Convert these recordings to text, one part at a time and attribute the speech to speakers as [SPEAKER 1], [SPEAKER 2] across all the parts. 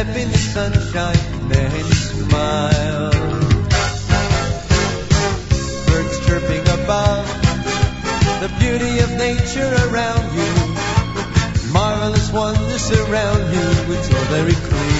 [SPEAKER 1] step in the sunshine, then smile. Birds chirping above, the beauty of nature around you. Marvelous wonders surround you, it's all very clear.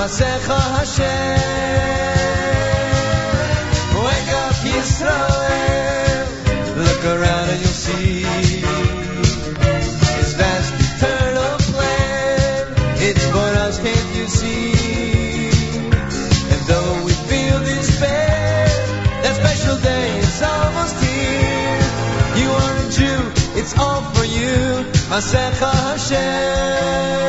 [SPEAKER 1] Masecha Hashem. Wake up, Israel! Look around and you'll see His vast eternal plan. It's for us, can't you see? And though we feel despair, that special day is almost here. You are a Jew, it's all for you. Masecha Hashem.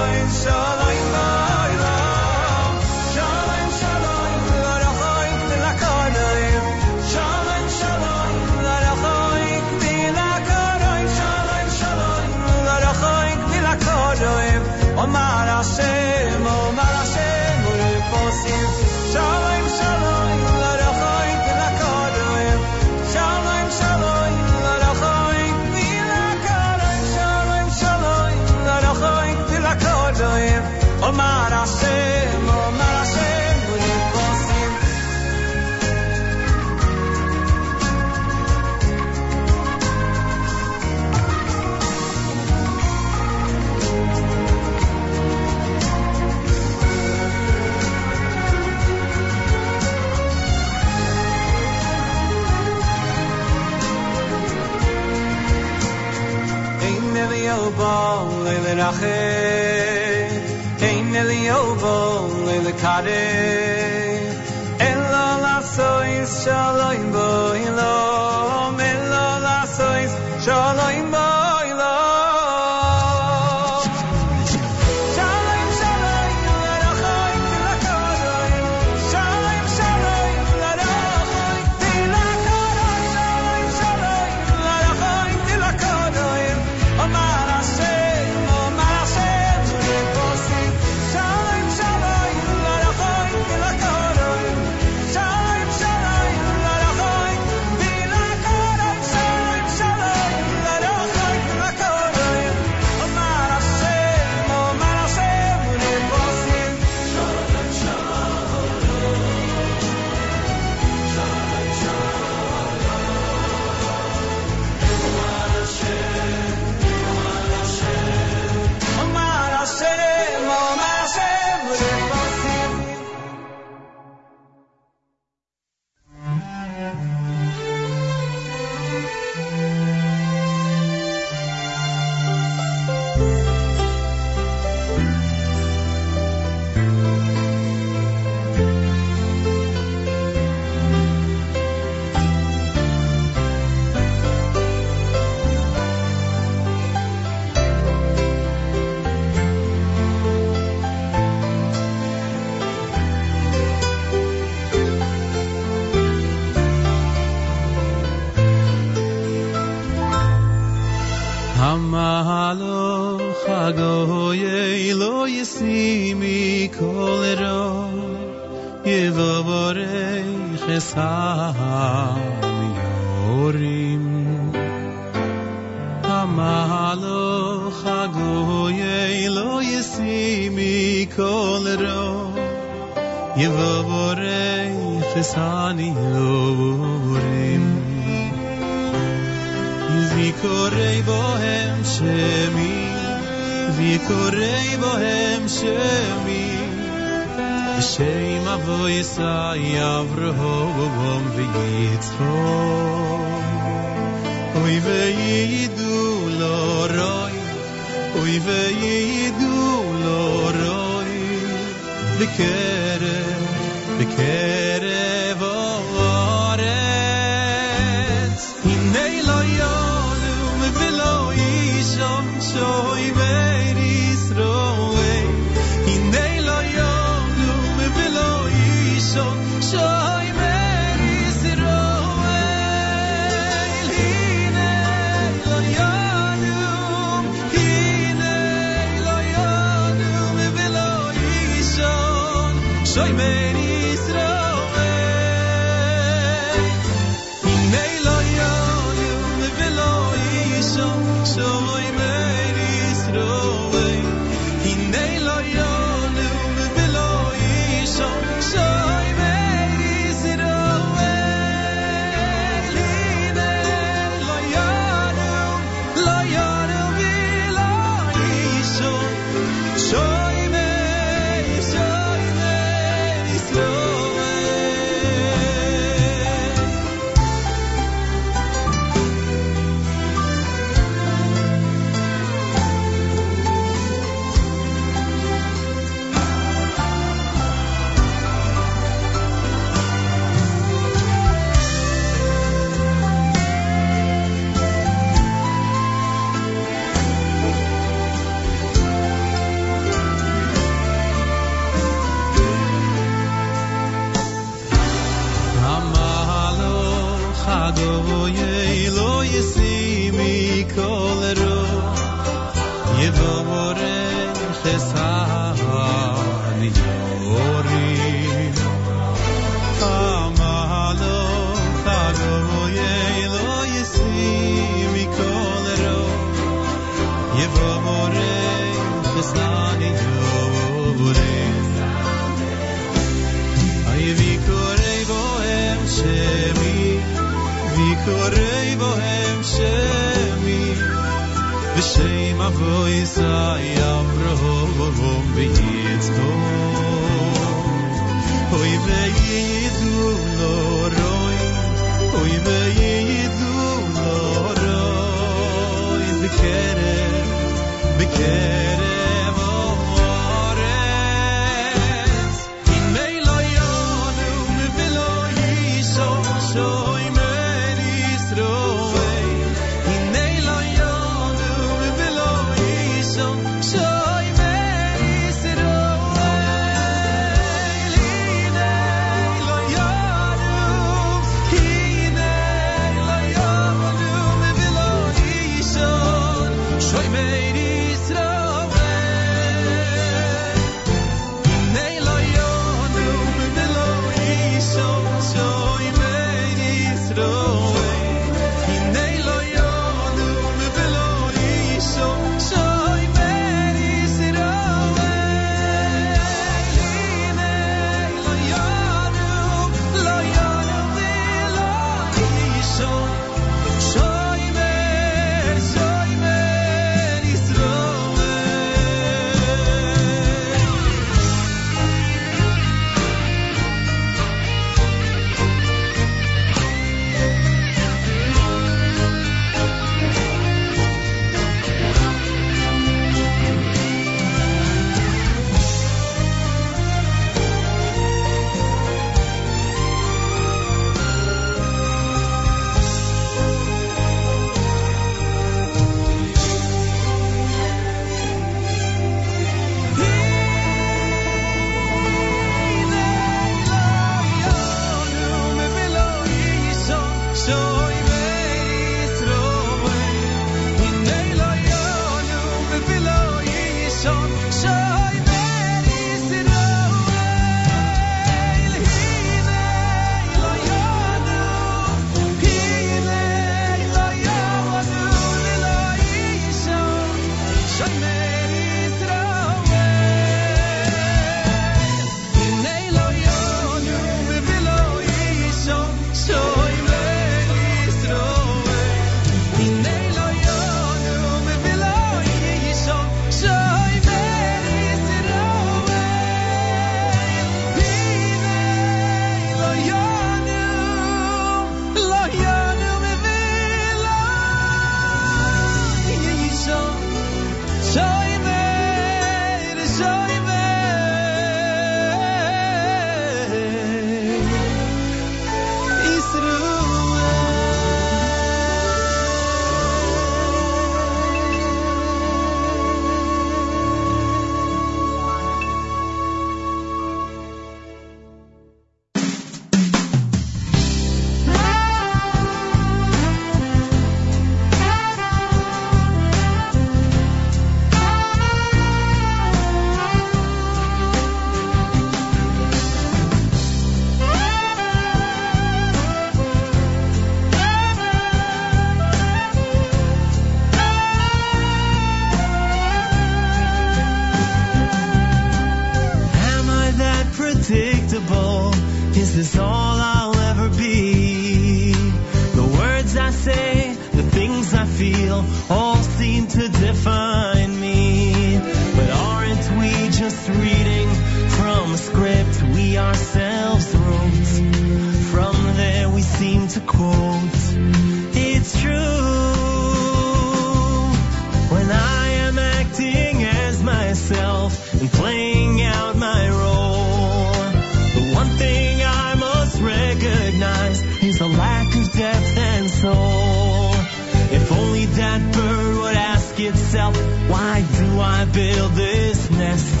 [SPEAKER 2] Build this nest?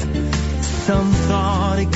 [SPEAKER 2] Some thought it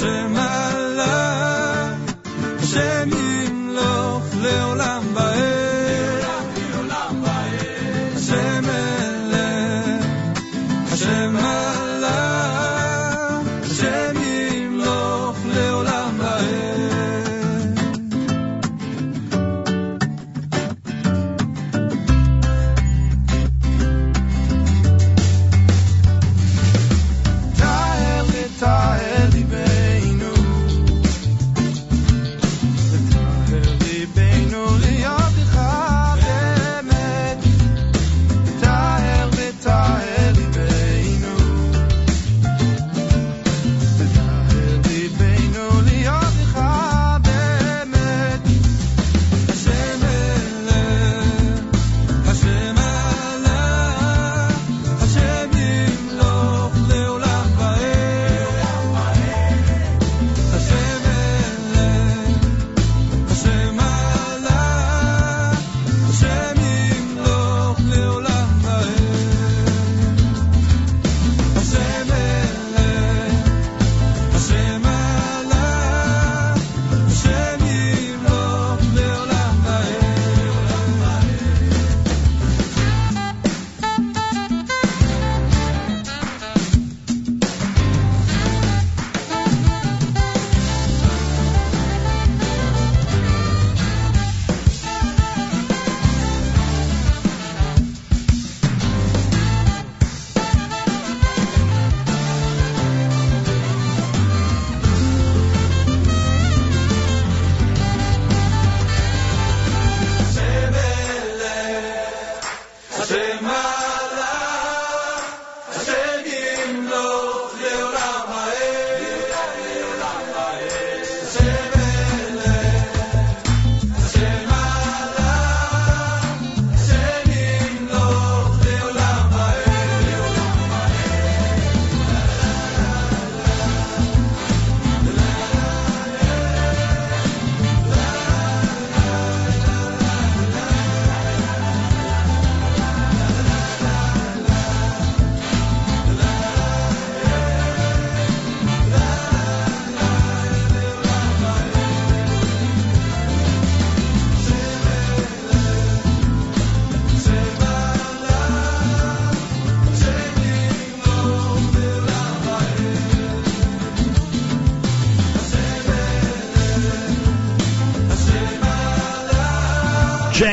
[SPEAKER 3] trzyma.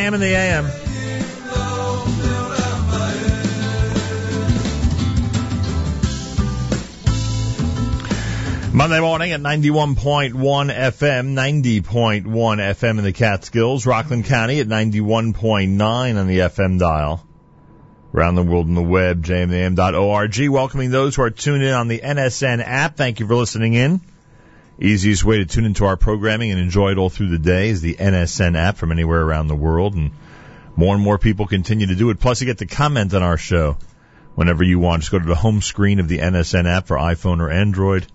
[SPEAKER 4] JM in the AM. Monday morning at 91.1 FM, 90.1 FM in the Catskills, Rockland County at 91.9 on the FM dial. Around the world on the web, jmam.org. Welcoming those who are tuned in on the NSN app. Thank you for listening in. Easiest way to tune into our programming and enjoy it all through the day is the NSN app from anywhere around the world. And more and more people continue to do it. Plus, you get to comment on our show whenever you want. Just go to the home screen of the NSN app for iPhone or Android,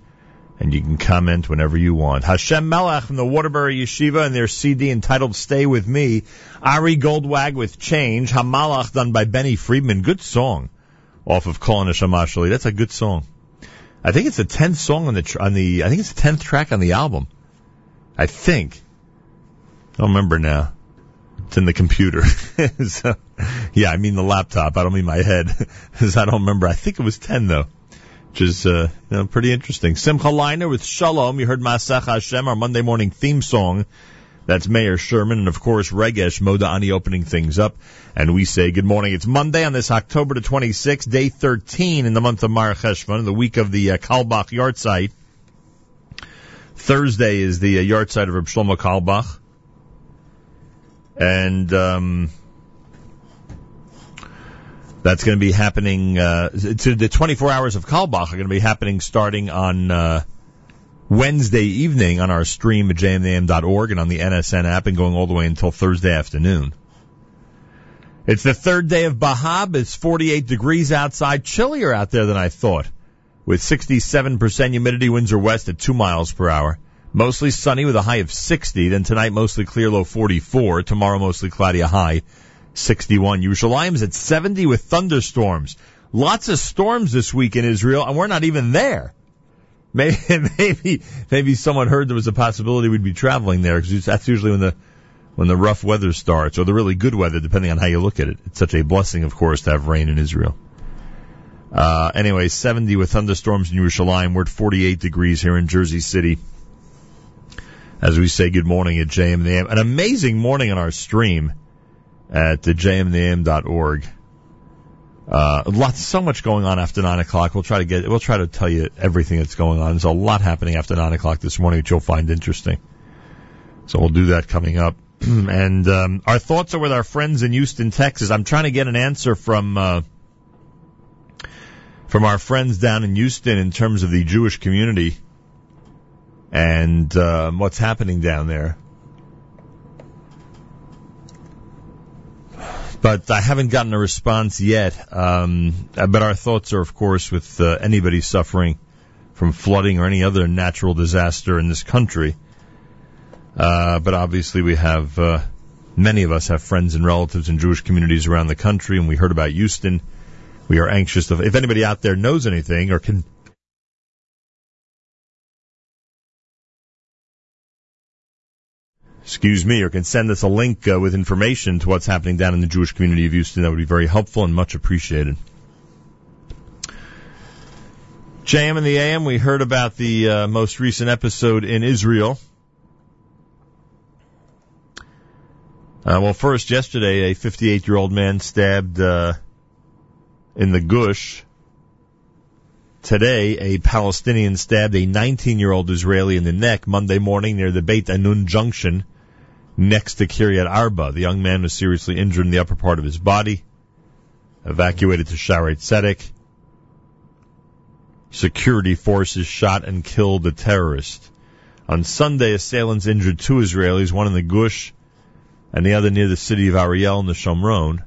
[SPEAKER 4] and you can comment whenever you want. Hashem Melech from the Waterbury Yeshiva and their CD entitled Stay With Me. Ari Goldwag with Change. Hamalach done by Benny Friedman. Good song off of Kol Neshama That's a good song. I think it's the tenth song on the tr- on the. I think it's the tenth track on the album. I think. I don't remember now. It's in the computer. so, yeah, I mean the laptop. I don't mean my head, because I don't remember. I think it was ten though, which is uh, you know, pretty interesting. Simcha Leiner with Shalom. You heard Masach Hashem, our Monday morning theme song. That's Mayor Sherman, and of course Regesh Moda Ani opening things up. And we say good morning. It's Monday on this October the 26th, day 13 in the month of Mar Cheshvan, the week of the uh, Carlebach yard site. Thursday is the uh, yahrzeit of Reb Shlomo Carlebach. And um, that's going to be happening. Uh, to the 24 hours of Carlebach are going to be happening starting on uh, Wednesday evening on our stream at jmam.org and on the NSN app and going all the way until Thursday afternoon. It's the third day of Bahab. It's 48 degrees outside, chillier out there than I thought. With 67% humidity, winds are west at 2 miles per hour. Mostly sunny with a high of 60. Then tonight, mostly clear, low 44. Tomorrow, mostly cloudy, a high 61. Yerushalayim's at 70 with thunderstorms. Lots of storms this week in Israel, and we're not even there. Maybe, maybe, maybe someone heard there was a possibility we'd be traveling there because that's usually when the when the rough weather starts, or the really good weather, depending on how you look at it. It's such a blessing, of course, to have rain in Israel. Uh, anyway, 70 with thunderstorms in Yerushalayim. We're at 48 degrees here in Jersey City. As we say good morning at JMNAM. An amazing morning on our stream at the jmnam.org. Uh, lots, so much going on after nine o'clock. We'll try to get, we'll try to tell you everything that's going on. There's a lot happening after nine o'clock this morning, which you'll find interesting. So we'll do that coming up. and um, our thoughts are with our friends in Houston, Texas. I'm trying to get an answer from uh, from our friends down in Houston in terms of the Jewish community and um, what's happening down there. But I haven't gotten a response yet. Um, but our thoughts are, of course, with uh, anybody suffering from flooding or any other natural disaster in this country. Uh, but obviously, we have uh, many of us have friends and relatives in Jewish communities around the country, and we heard about Houston. We are anxious to. If anybody out there knows anything or can excuse me, or can send us a link uh, with information to what's happening down in the Jewish community of Houston, that would be very helpful and much appreciated. JM and the AM, we heard about the uh, most recent episode in Israel. Uh, well, first, yesterday, a 58 year old man stabbed uh, in the Gush. Today, a Palestinian stabbed a 19 year old Israeli in the neck Monday morning near the Beit Anun junction next to Kiryat Arba. The young man was seriously injured in the upper part of his body, evacuated to Shaarei Tzedek. Security forces shot and killed the terrorist. On Sunday, assailants injured two Israelis, one in the Gush and the other near the city of Ariel in the Shomron.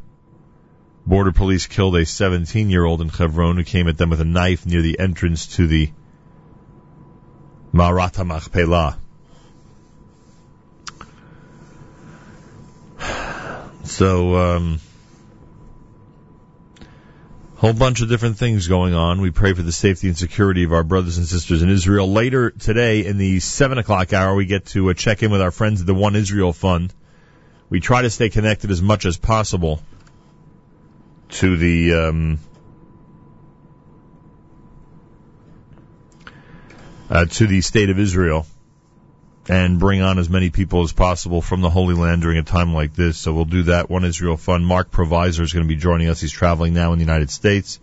[SPEAKER 4] Border police killed a 17 year old in Hebron who came at them with a knife near the entrance to the Marat Machpelah. So, um, whole bunch of different things going on. We pray for the safety and security of our brothers and sisters in Israel. Later today, in the seven o'clock hour, we get to uh, check in with our friends at the One Israel Fund. We try to stay connected as much as possible to the um, uh, to the state of Israel and bring on as many people as possible from the Holy Land during a time like this. So we'll do that. One Israel Fund. Marc Provisor is going to be joining us. He's traveling now in the United States.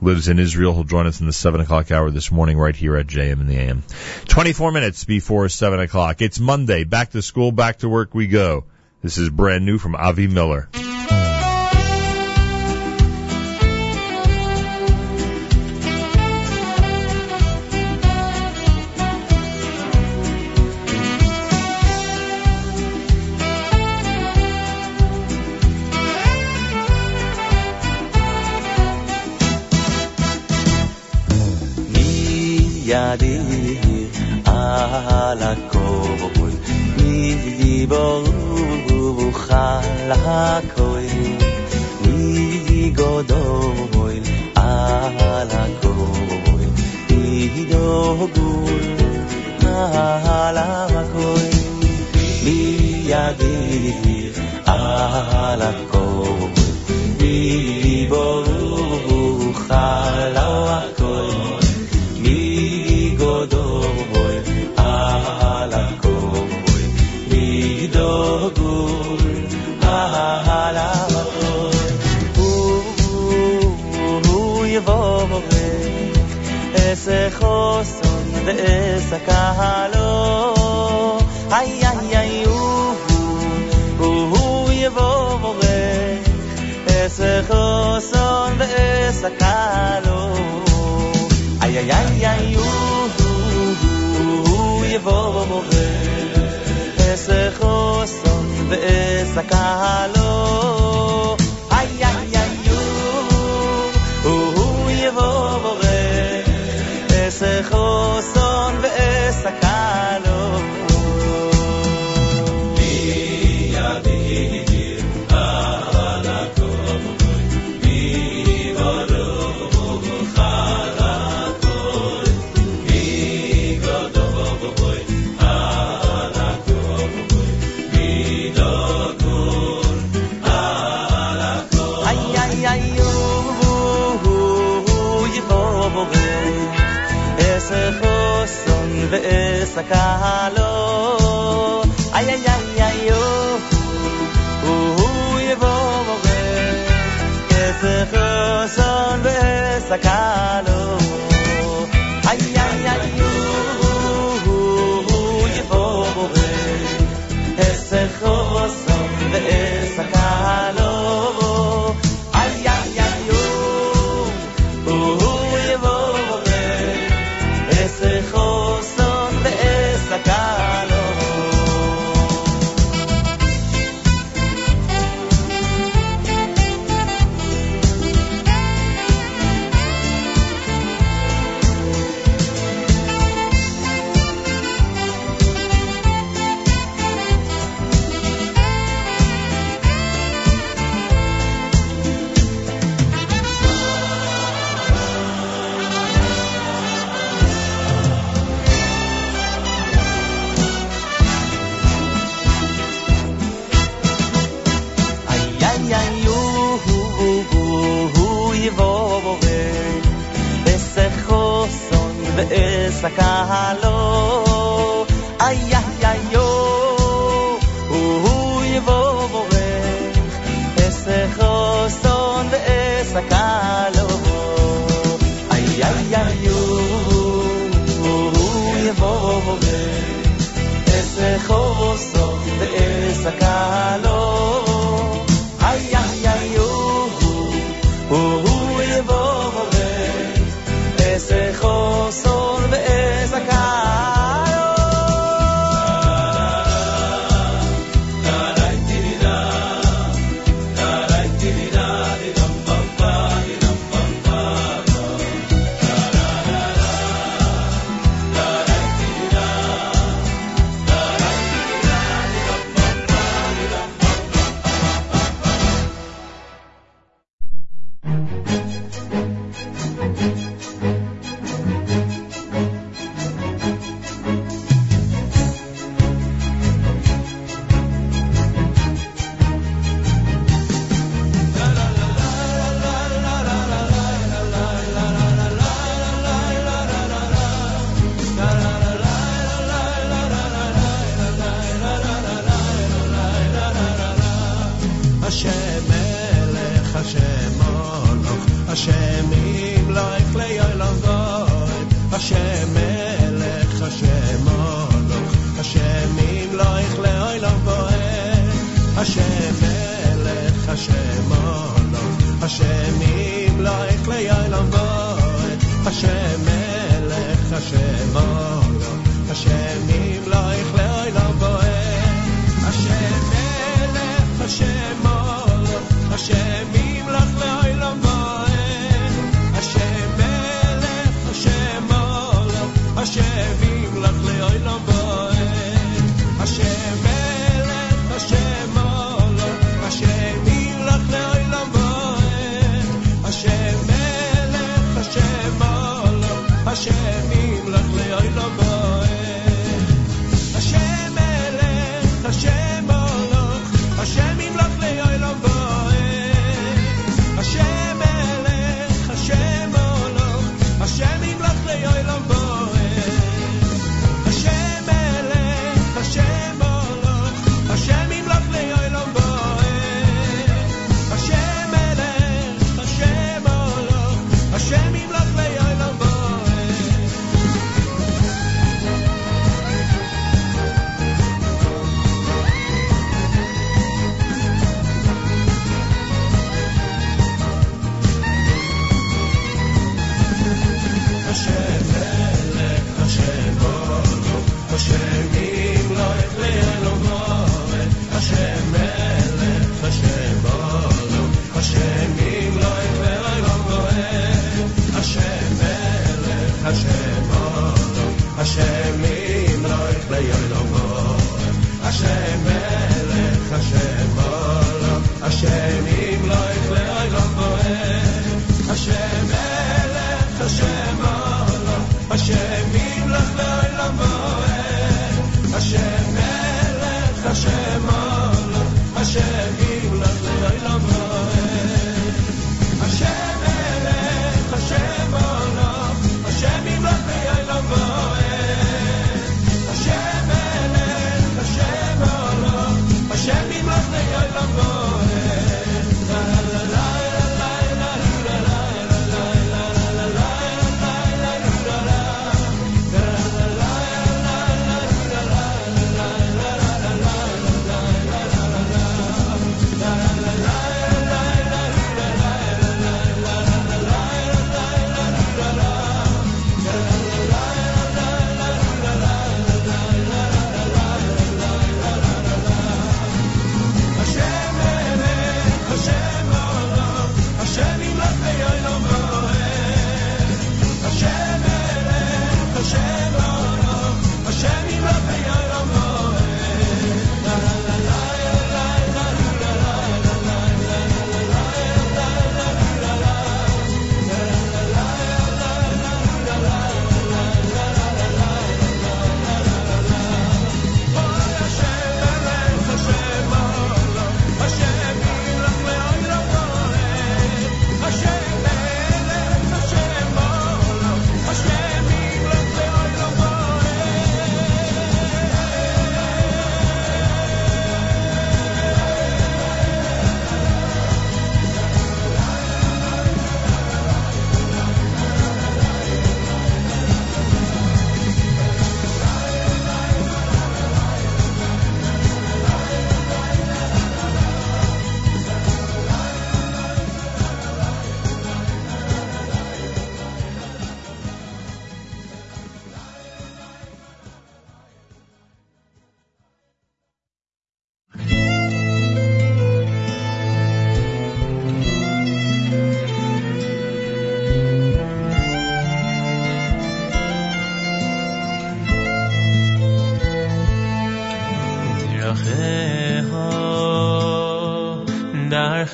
[SPEAKER 4] Lives in Israel. He'll join us in the 7 o'clock hour this morning right here at JM in the AM. 24 minutes before 7 o'clock. It's Monday. Back to school, back to work we go. This is brand new from Avi Miller.
[SPEAKER 2] 나를 알았고 이보고 할라고 이거도 알았고 이도고 할라고 미야기 알았고 이보고 할라고 בחוסון ואסקה לו. איי איי איי הוא, הוא יבוא מורך. אסחוסון ואסקה לו. איי איי איי איי הוא, יבוא
[SPEAKER 5] מורך. אסחוסון ואסקה לו. sakala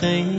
[SPEAKER 5] geen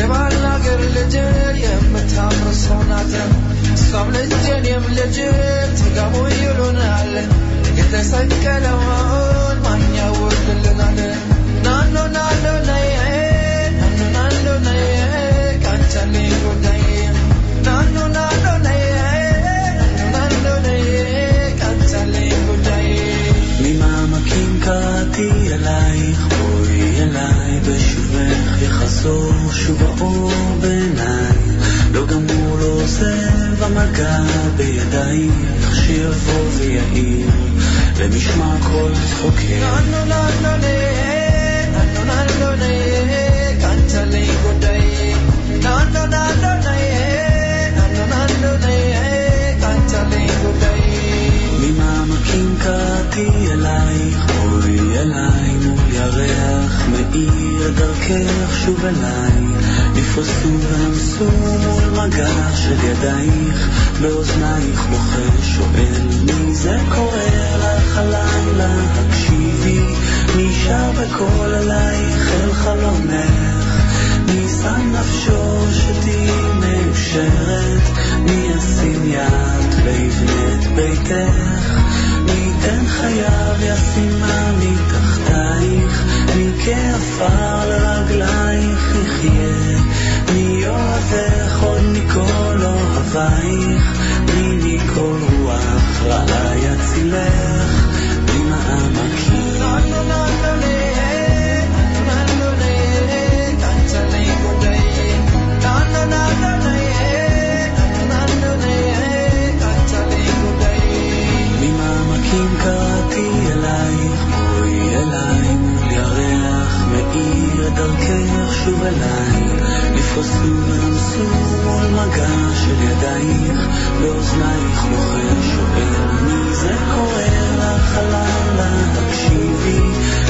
[SPEAKER 5] የባል አገር ልጅ የምታምር ሰው
[SPEAKER 1] ናት። እሷም ልጅ እኔም ልጅ ትጋሙ ይሉናል። የተሰቀለውን ማን ያወርድልናል? ናኖ ናኖ ነይ ናኖ ናኖ ነይ
[SPEAKER 6] ቃንቻኔ ጎዳ יחזור שוב האור בעיניי לא גמור, לא עוזב המגע בידיי תכשיר יבוא ויעיר ומשמע כל
[SPEAKER 1] צחוקי נולד נולד נולד נולד נולד קנצלי
[SPEAKER 6] גודל קראתי אלייך, בואי אליי מול ירח, מאיר דרכך שוב אליי. נפרסו ונמסו מול מגע של ידייך, באוזנייך לוחש שואל, מי זה קורא לך הלילה? הקשיבי, שר בקול אלייך אל חלומך? מי שם נפשו שתהיי מאושרת? מי ישים יד ויבנה את ביתך? מי ייתן חייו ישימה מתחתייך? מי כעפר לרגלייך יחיה? מי יאהבך עוד מכל אוהבייך? מי מכל רוח רעה יצילך? ממעמקים מאיר את דרכך שוב אליי. נפרסו ונמסו מול מגע של ידייך, באוזנייך לוחש שואל, מי זה קורא לך הלילה? הקשיבי,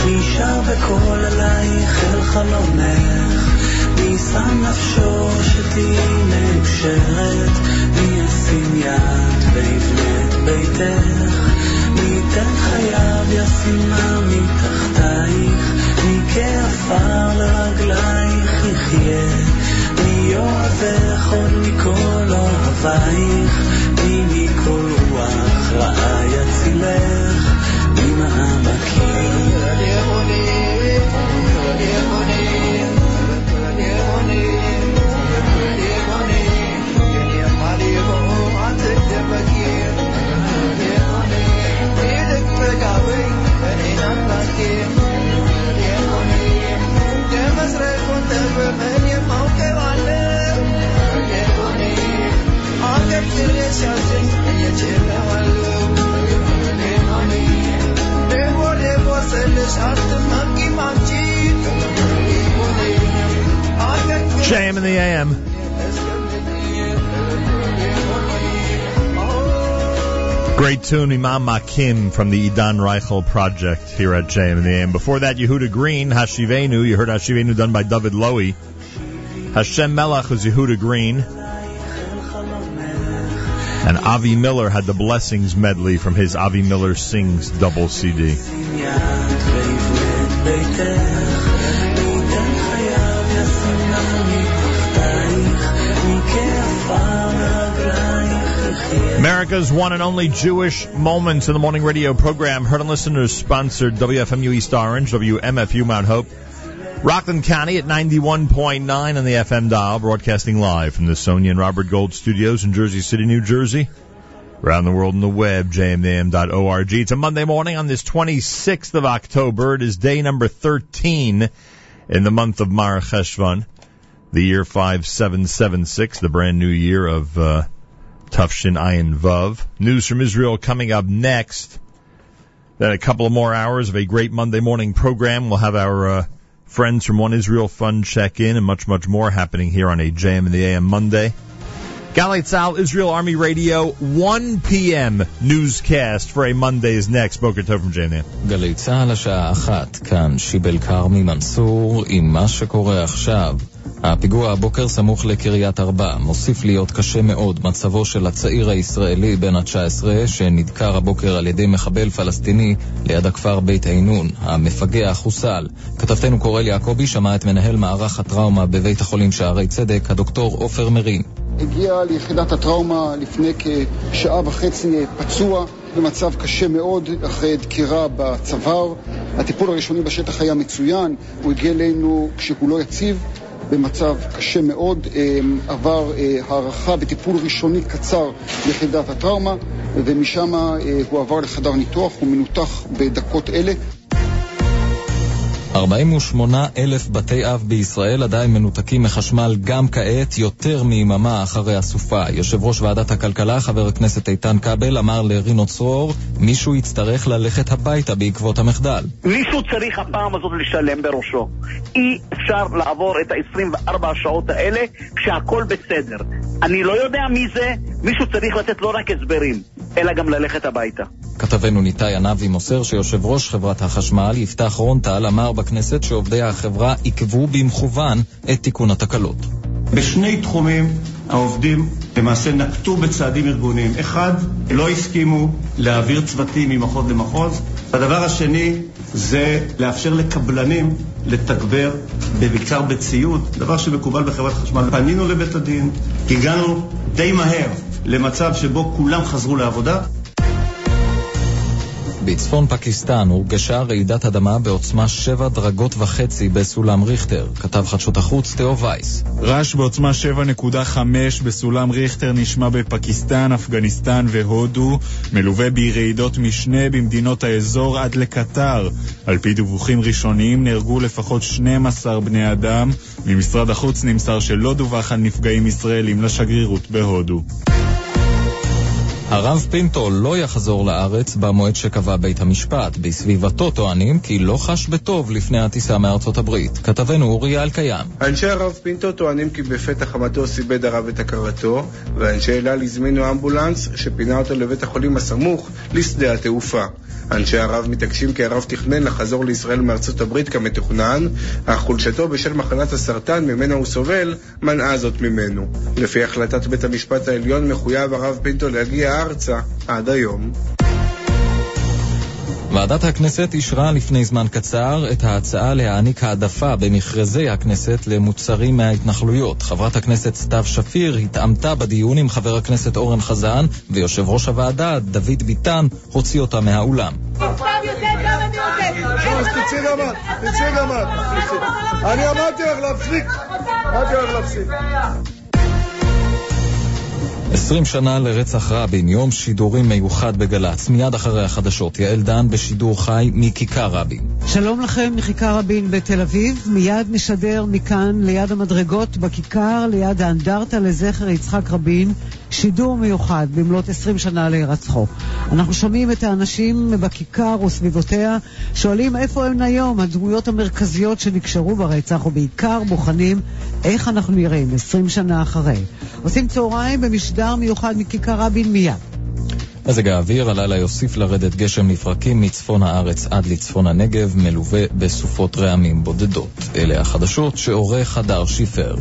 [SPEAKER 6] מי שר בקול אלייך אל חלומך? מי שם נפשו שתהיי מאושרת? מי ישים יד ויבנה את ביתך? מי ייתן חייו ישימה מתחתייך? מי כעפר לרגלייך יחיה? מי יאהבך עוד מכל אוהבייך? מי מכל רוח רעה יצילך? ממעמקים
[SPEAKER 4] JM in the AM. Great tune, Mima'amakim from the Idan Reichel project here at JM in the AM. Before that, Yehuda Green, Hashivenu. You heard Hashivenu done by David Lowy. Hashem Melech was Yehuda Green. And Avi Miller had the Blessings medley from his Avi Miller Sings double CD. America's one and only Jewish Moments in the Morning radio program. Heard and listeners sponsored WFMU East Orange, WMFU Mount Hope. Rockland County at 91.9 on the FM dial, broadcasting live from the Sonia and Robert Gold studios in Jersey City, New Jersey. Around the world on the web, jmam.org. It's a Monday morning on this 26th of October. It is day number 13 in the month of Mar Cheshvan, the year 5776, the brand new year of uh, Tufshin Ayin Vav. News from Israel coming up next. Then a couple of more hours of a great Monday morning program. We'll have our uh, friends from One Israel Fund check in and much, much more happening here on a JM in the AM Monday. Galei Tzahal Israel Army Radio, 1 p.m. newscast for a Monday's next. Boker Tov from JNN.
[SPEAKER 7] Galitzal צה"ל השעה אחת, כאן שיבל כרמי מנסור עם מה שקורה עכשיו. הפיגוע הבוקר סמוך לקריית ארבע מוסיף להיות קשה מאוד מצבו של הצעיר הישראלי בן ה-19 שנדקר הבוקר על ידי מחבל פלסטיני ליד הכפר בית עינון. המפגע חוסל. כתבתנו קורל יעקבי שמע את מנהל מערך הטראומה בבית החולים שערי צדק, הדוקטור עופר מרין.
[SPEAKER 8] הגיע ליחידת הטראומה לפני כשעה וחצי פצוע, במצב קשה מאוד, אחרי דקירה בצוואר. הטיפול הראשוני בשטח היה מצוין, הוא הגיע אלינו כשהוא לא יציב. במצב קשה מאוד, אה, עבר אה, הערכה וטיפול ראשוני קצר ביחידת הטראומה ומשם אה, הוא עבר לחדר ניתוח, הוא מנותח בדקות אלה.
[SPEAKER 7] 48 אלף בתי אב בישראל עדיין מנותקים מחשמל גם כעת, יותר מיממה אחרי הסופה. יושב ראש ועדת הכלכלה, חבר הכנסת איתן כבל, אמר לרינו צרור, מישהו יצטרך ללכת הביתה בעקבות המחדל.
[SPEAKER 9] מישהו צריך הפעם הזאת לשלם בראשו. אי אפשר לעבור את ה-24 השעות האלה כשהכול בסדר. אני לא יודע מי זה, מישהו צריך לתת לא רק הסברים, אלא גם ללכת הביתה.
[SPEAKER 7] כתבנו ניתאי ענבי מוסר שיושב ראש חברת החשמל, יפתח רונטל, אמר בכנסת שעובדי החברה עיכבו במכוון את תיקון התקלות.
[SPEAKER 10] בשני תחומים העובדים למעשה נקטו בצעדים ארגוניים. אחד, לא הסכימו להעביר צוותים ממחוז למחוז. הדבר השני זה לאפשר לקבלנים לתגבר, בעיקר בציוד, דבר שמקובל בחברת חשמל. פנינו לבית הדין, הגענו די מהר למצב שבו כולם חזרו לעבודה.
[SPEAKER 7] בצפון פקיסטן הורגשה רעידת אדמה בעוצמה שבע דרגות וחצי בסולם ריכטר, כתב חדשות החוץ תאו וייס.
[SPEAKER 11] רעש בעוצמה 7.5 בסולם ריכטר נשמע בפקיסטן, אפגניסטן והודו, מלווה ברעידות משנה במדינות האזור עד לקטר. על פי דיווחים ראשוניים נהרגו לפחות 12 בני אדם. ממשרד החוץ נמסר שלא דווח על נפגעים ישראלים לשגרירות בהודו.
[SPEAKER 7] הרב פינטו לא יחזור לארץ במועד שקבע בית המשפט. בסביבתו טוענים כי לא חש בטוב לפני הטיסה מארצות הברית. כתבנו אורי אלקיים.
[SPEAKER 12] אנשי הרב פינטו טוענים כי בפתח המטוס איבד הרב את הכרתו, ואנשי אל על הזמינו אמבולנס שפינה אותו לבית החולים הסמוך לשדה התעופה. אנשי הרב מתעקשים כי הרב תכנן לחזור לישראל מארצות הברית כמתוכנן, אך חולשתו בשל מחלת הסרטן ממנה הוא סובל, מנעה זאת ממנו. לפי החלטת בית המשפט העליון מחויב הרב פינטו להגיע ארצה עד היום.
[SPEAKER 7] ועדת הכנסת אישרה לפני זמן קצר את ההצעה להעניק העדפה במכרזי הכנסת למוצרים מההתנחלויות. חברת הכנסת סתיו שפיר התעמתה בדיון עם חבר הכנסת אורן חזן, ויושב ראש הוועדה, דוד ביטן, הוציא אותה מהאולם.
[SPEAKER 13] אני אמרתי לך להפסיק. אמרתי לך להפסיק.
[SPEAKER 7] 20 שנה לרצח רבין, יום שידורים מיוחד בגל"צ. מיד אחרי החדשות, יעל דן בשידור חי מכיכר רבין.
[SPEAKER 14] שלום לכם מכיכר רבין בתל אביב. מיד נשדר מכאן ליד המדרגות בכיכר, ליד האנדרטה לזכר יצחק רבין, שידור מיוחד במלאת 20 שנה להירצחו. אנחנו שומעים את האנשים בכיכר וסביבותיה, שואלים איפה הם היום, הדמויות המרכזיות שנקשרו ברצח, ובעיקר בוחנים איך אנחנו נראים 20 שנה אחרי. עושים צהריים במשדר מיוחד מכיכר רבין מיד.
[SPEAKER 7] מזג האוויר הלילה יוסיף לרדת גשם לפרקים מצפון הארץ עד לצפון הנגב, מלווה בסופות רעמים בודדות. אלה החדשות שעורך הדר שיפר.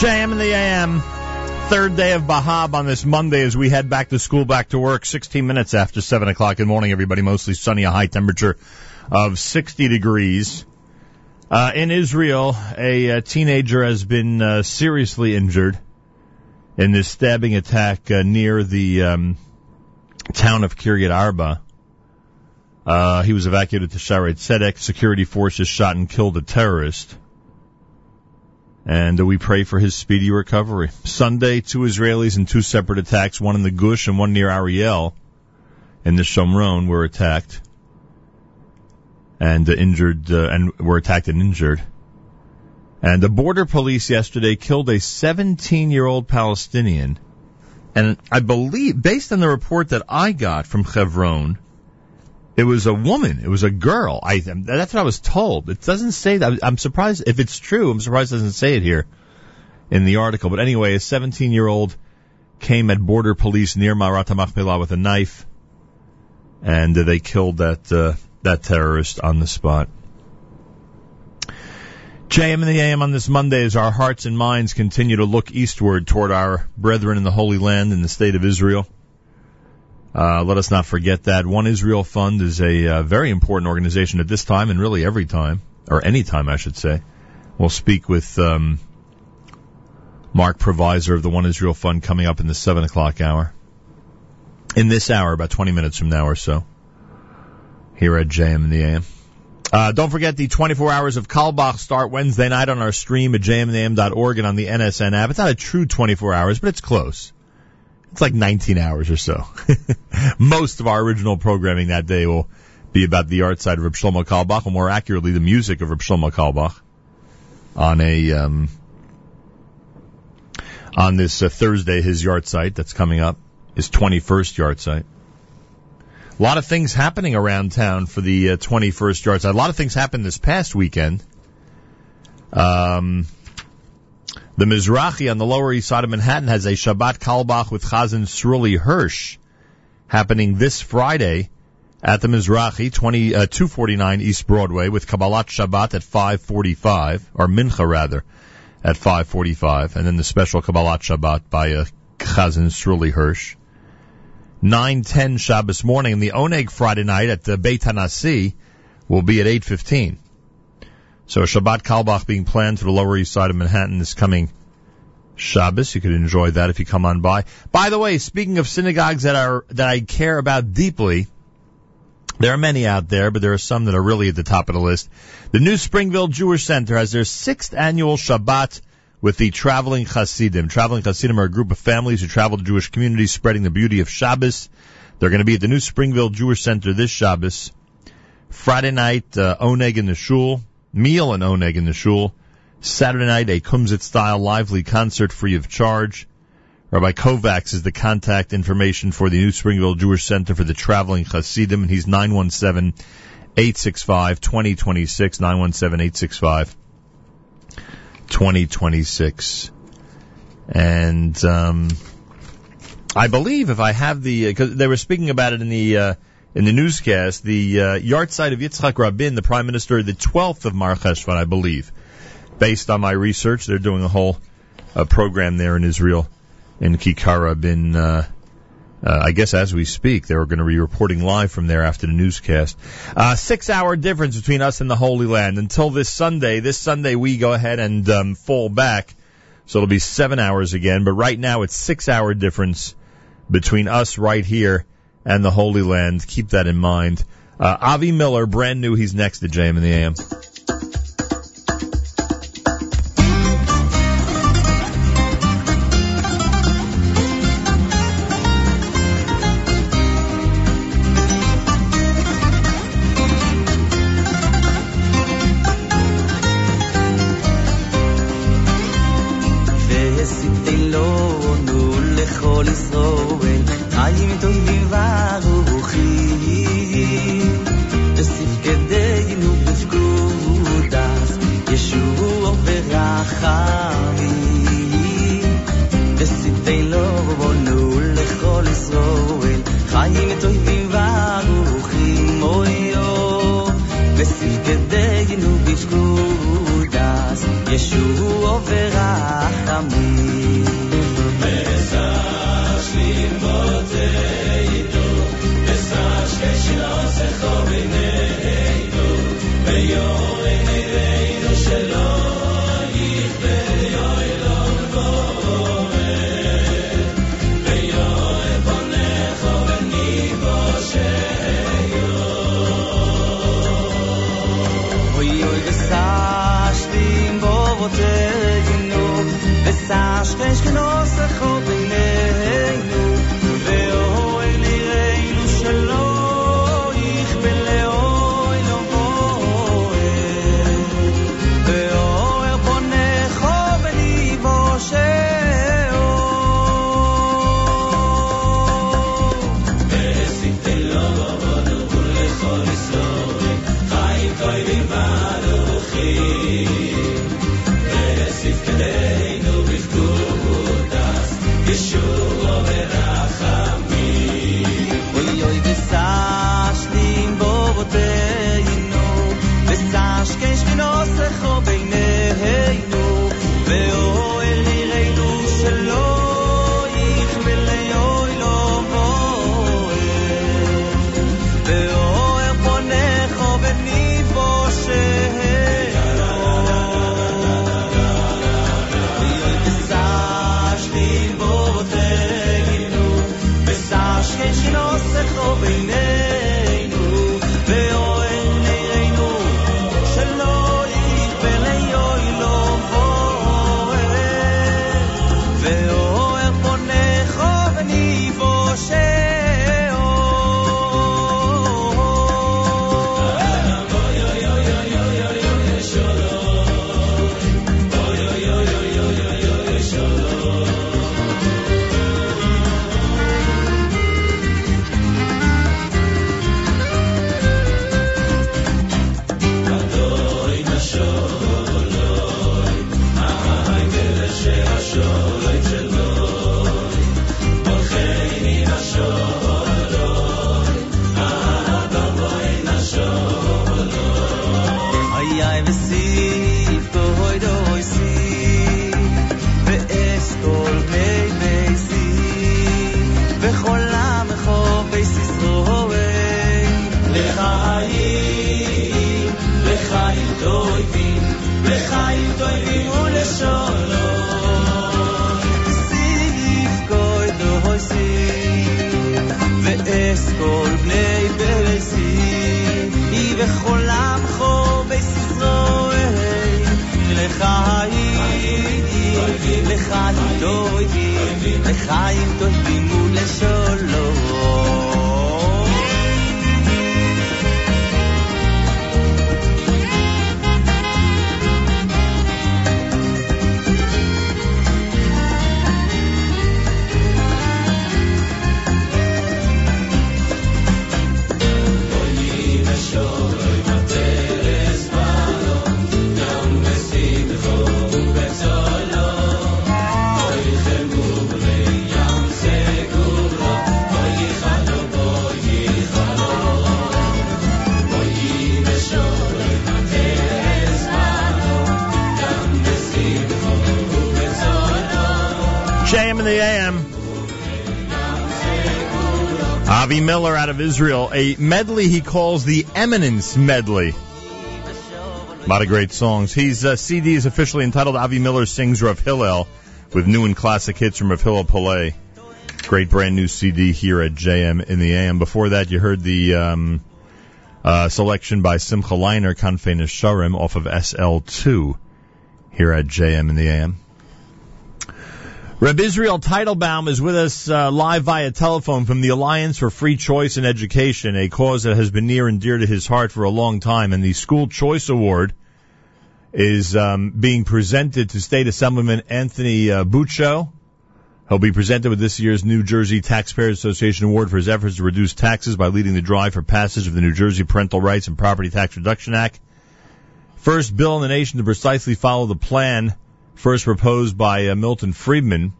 [SPEAKER 4] JM in the AM. Third day of Bahab on this Monday as we head back to school, back to work. 16 minutes after 7 o'clock in the morning, everybody. Mostly sunny, a high temperature of 60 degrees. Uh, in Israel, a, uh teenager has been uh, seriously injured in this stabbing attack uh, near the um, town of Kiryat Arba. Uh, he was evacuated to Shaare Zedek. Security forces shot and killed a terrorist. And we pray for his speedy recovery. Sunday, two Israelis in two separate attacks, one in the Gush and one near Ariel in the Shomron were attacked and uh, injured, uh, and were attacked and injured. And the border police yesterday killed a 17 year old Palestinian. And I believe, based on the report that I got from Chevron, it was a woman. It was a girl. I that's what I was told. It doesn't say that. I'm surprised if it's true. I'm surprised it doesn't say it here in the article. But anyway, a 17 year old came at border police near Me'arat Machpelah with a knife, and uh, they killed that uh, that terrorist on the spot. JM and the AM on this Monday as our hearts and minds continue to look eastward toward our brethren in the Holy Land in the state of Israel. Uh, let us not forget that One Israel Fund is a uh, very important organization at this time and really every time, or any time, I should say. We'll speak with um, Marc Provisor of the One Israel Fund coming up in the 7 o'clock hour. In this hour, about 20 minutes from now or so, here at JM and the AM. Uh, don't forget the 24 hours of Carlebach start Wednesday night on our stream at jmandam.org and on the NSN app. It's not a true 24 hours, but it's close. It's like 19 hours or so. Most of our original programming that day will be about the yahrzeit of Reb Shlomo Carlebach, or more accurately, the music of Reb Shlomo Carlebach on a um, on this uh, Thursday, his yahrzeit that's coming up, his 21st yahrzeit. A lot of things happening around town for the uh, 21st yahrzeit. A lot of things happened this past weekend. Um, the Mizrahi on the Lower East Side of Manhattan has a Shabbat Carlebach with Chazan Sruli Hirsch happening this Friday at the Mizrahi, 20, uh, 249 East Broadway with Kabbalat Shabbat at 545, or Mincha rather, at 545, and then the special Kabbalat Shabbat by uh, Chazan Sruli Hirsch. 9:10 Shabbos morning, and the Oneg Friday night at the Beit Hanasi will be at 8:15. So Shabbat Carlebach being planned for the Lower East Side of Manhattan this coming Shabbos. You could enjoy that if you come on by. By the way, speaking of synagogues that are that I care about deeply, there are many out there, but there are some that are really at the top of the list. The New Springville Jewish Center has their sixth annual Shabbat with the Traveling Hasidim. Traveling Hasidim are a group of families who travel to Jewish communities spreading the beauty of Shabbos. They're going to be at the New Springville Jewish Center this Shabbos. Friday night, uh, Oneg in the Shul, meal and Oneg in the Shul. Saturday night, a Kumzits style lively concert free of charge. Rabbi Kovacs is the contact information for the New Springville Jewish Center for the Traveling Hasidim, and he's 917 865 2026, 917 865 2026. And, um, I believe if I have the, because they were speaking about it in the, uh, in the newscast, the uh, yahrzeit of Yitzhak Rabin, the Prime Minister, the 12th of Mar Cheshvan, I believe. Based on my research, they're doing a whole uh, program there in Israel, in Kikar Rabin, uh, uh, I guess as we speak, they're going to be reporting live from there after the newscast. Uh, six hour difference between us and the Holy Land until this Sunday. This Sunday we go ahead and um, fall back, so it'll be seven hours again. But right now it's six hour difference between us right here and the Holy Land. Keep that in mind. Uh, Avi Miller, brand new. He's next to JM in the AM. Miller out of Israel, a medley he calls the Eminence Medley. A lot of great songs. His uh, CD is officially entitled Avi Miller Sings Rav Hillel with new and classic hits from Rav Hillel Palais. Great brand new CD here at JM in the AM. Before that, you heard the um, uh, selection by Simcha Leiner, Kanfei Nesharim, off of SL2 here at JM in the AM. Reb Israel Teitelbaum is with us uh, live via telephone from the Alliance for Free Choice in Education, a cause that has been near and dear to his heart for a long time. And the School Choice Award is um, being presented to State Assemblyman Anthony uh, Bucco. He'll be presented with this year's New Jersey Taxpayers Association Award for his efforts to reduce taxes by leading the drive for passage of the New Jersey Parental Rights and Property Tax Reduction Act. First bill in the nation to precisely follow the plan first proposed by uh, Milton Friedman.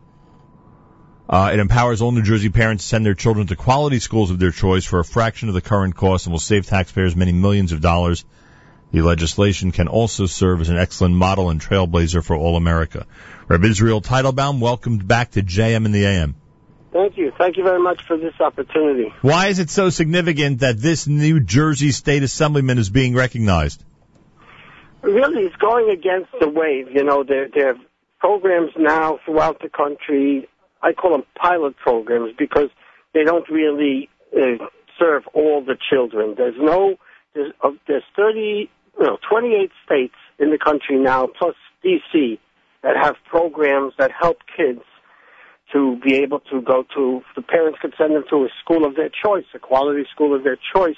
[SPEAKER 4] Uh, it empowers all New Jersey parents to send their children to quality schools of their choice for a fraction of the current cost and will save taxpayers many millions of dollars. The legislation can also serve as an excellent model and trailblazer for all America. Reb Israel Teitelbaum, welcomed back to JM in the AM.
[SPEAKER 15] Thank you. Thank you very much for this opportunity.
[SPEAKER 4] Why is it so significant that this New Jersey State Assemblyman is being recognized?
[SPEAKER 15] Really is going against the wave. You know, there there are programs now throughout the country. I call them pilot programs because they don't really uh, serve all the children. There's no there's uh, there's 30 no 28 states in the country now plus DC that have programs that help kids to be able to go to the parents could send them to a school of their choice, a quality school of their choice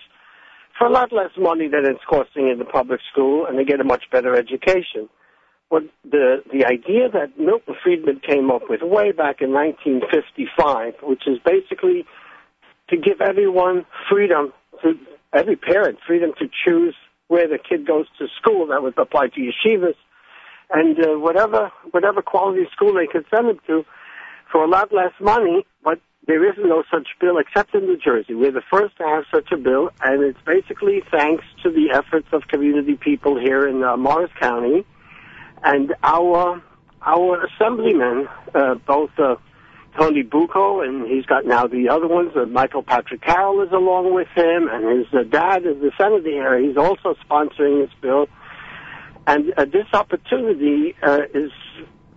[SPEAKER 15] for a lot less money than it's costing in the public school, and they get a much better education. But the the idea that Milton Friedman came up with way back in 1955, which is basically to give everyone freedom to every parent freedom to choose where the kid goes to school. That would apply to yeshivas and uh, whatever whatever quality school they could send them to for a lot less money. But there is no such bill except in New Jersey. We're the first to have such a bill, and it's basically thanks to the efforts of community people here in uh, Morris County and our our assemblymen, uh, both uh, Tony Bucco and he's got now the other ones. Uh, Michael Patrick Carroll is along with him, and his uh, dad is the senator here. He's also sponsoring this bill, and uh, this opportunity uh, is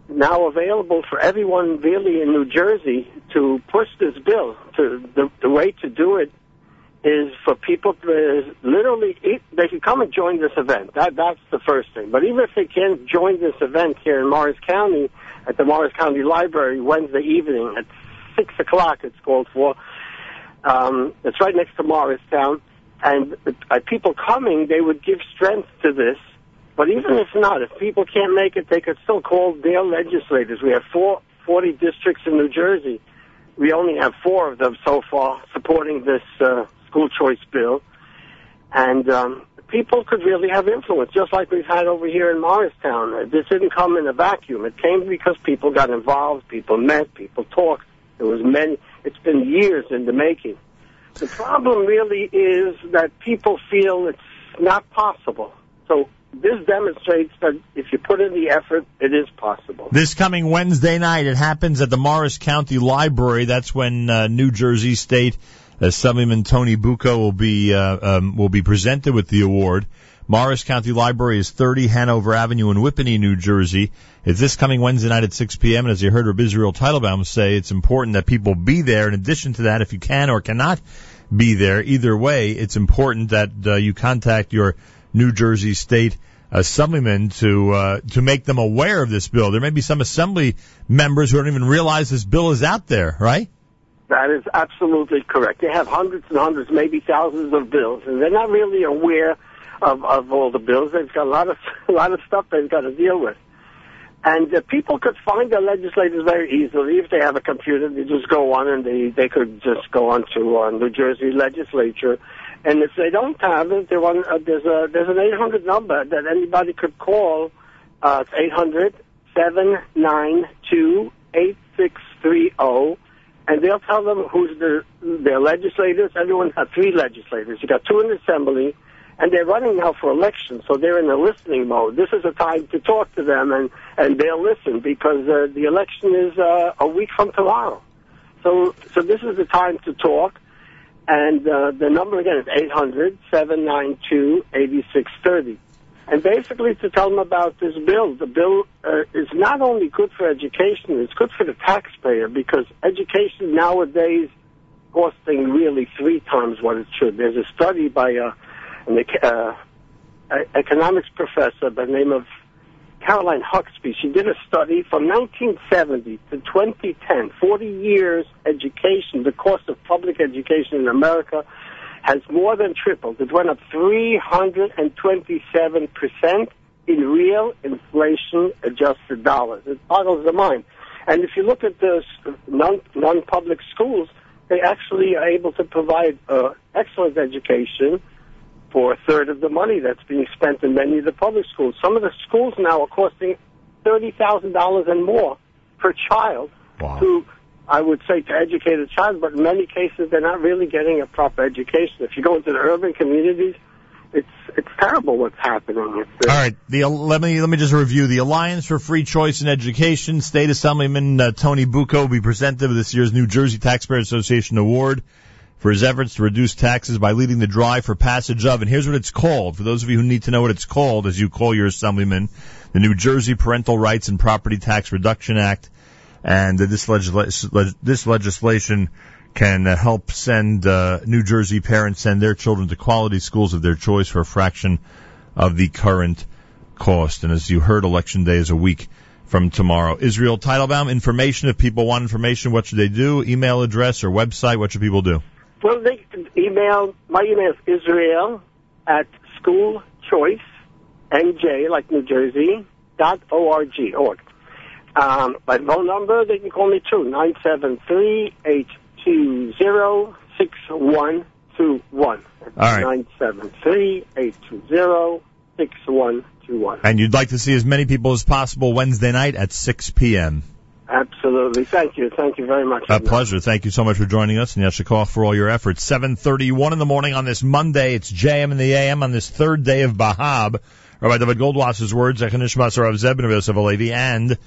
[SPEAKER 15] now available for everyone really in New Jersey to push this bill. To the, the way to do it is for people to literally e, they can come and join this event. That that's the first thing. But even if they can't join this event here in Morris County at the Morris County Library Wednesday evening at six o'clock, it's called for. Um, it's right next to Morristown, and uh, people coming, they would give strength to this but even if not, if people can't make it, they could still call their legislators. We have four, 40 districts in New Jersey. We only have four of them so far supporting this uh, school choice bill. And um, people could really have influence, just like we've had over here in Morristown. This didn't come in a vacuum. It came because people got involved, people met, people talked. There was many. It's been years in the making. The problem really is that people feel it's not possible. So this demonstrates that if you put in the effort, it is possible.
[SPEAKER 4] This coming Wednesday night, it happens at the Morris County Library. That's when uh, New Jersey State Assemblyman Tony Bucco will be uh, um, will be presented with the award. Morris County Library is 30 Hanover Avenue in Whippany, New Jersey. It's this coming Wednesday night at 6 p.m. And as you heard Reb Israel Teitelbaum say, it's important that people be there. In addition to that, if you can or cannot be there, either way, it's important that uh, you contact your New Jersey State assemblymen to uh, to make them aware of this bill. There may be some assembly members who don't even realize this bill is out there, right?
[SPEAKER 15] That is absolutely correct. They have hundreds and hundreds, maybe thousands of bills, and they're not really aware of, of all the bills. They've got a lot of a lot of stuff they've got to deal with. And uh, people could find the legislators very easily if they have a computer. They just go on and they they could just go on to uh, New Jersey legislature. And if they don't have it, they want, uh, there's a there's an 800 number that anybody could call. Uh, it's 800 792 8630 and they'll tell them who's their their legislators. Everyone has three legislators. You got two in the assembly, and they're running now for election, so they're in a listening mode. This is a time to talk to them, and and they'll listen because uh, the election is uh, a week from tomorrow. So so this is the time to talk, and uh, the number again is eight hundred seven nine two eighty six thirty and basically to tell them about this bill. The bill uh, is not only good for education, it's good for the taxpayer because education nowadays costing really three times what it should. There's a study by a, an uh, economics professor by the name of Caroline Hoxby. She did a study from 1970 to 2010, 40 years education, the cost of public education in America has more than tripled. It went up 327% in real inflation adjusted dollars. It boggles the mind. And if you look at the non, non-public schools, they actually are able to provide uh, excellent education for a third of the money that's being spent in many of the public schools. Some of the schools now are costing $30,000 and more per child
[SPEAKER 4] wow.
[SPEAKER 15] to I would say to educate a child, but in many cases they're not really getting a proper education. If you go into the urban communities, it's it's terrible what's happening. It's,
[SPEAKER 4] All right, the let me let me just review the Alliance for Free Choice in Education. State Assemblyman uh, Tony Bucco will be presented with this year's New Jersey Taxpayer Association Award for his efforts to reduce taxes by leading the drive for passage of, and here's what it's called. For those of you who need to know what it's called as you call your assemblyman, the New Jersey Parental Rights and Property Tax Reduction Act. And this, legisla- this legislation can uh, help send uh, New Jersey parents send their children to quality schools of their choice for a fraction of the current cost. And as you heard, election day is a week from tomorrow. Israel Teitelbaum, information. If people want information, what should they do? Email address or website? What should people do?
[SPEAKER 15] Well, they can email, my email is Israel at schoolchoice, NJ, like New Jersey, dot O-R-G, org. Um, my phone number, they can call me too, 973-820-6121.
[SPEAKER 4] All right.
[SPEAKER 15] 973-820-6121.
[SPEAKER 4] And you'd like to see as many people as possible Wednesday night at 6 p.m.
[SPEAKER 15] Absolutely. Thank you. Thank you very much.
[SPEAKER 4] A pleasure. Thank you so much for joining us, and Yashikov for all your efforts. 7:31 in the morning on this Monday. It's JM in the AM on this third day of Bahab. Rabbi Dovid Goldwasser's words, Echanish Basar of Zebin of Yosef Alevi, and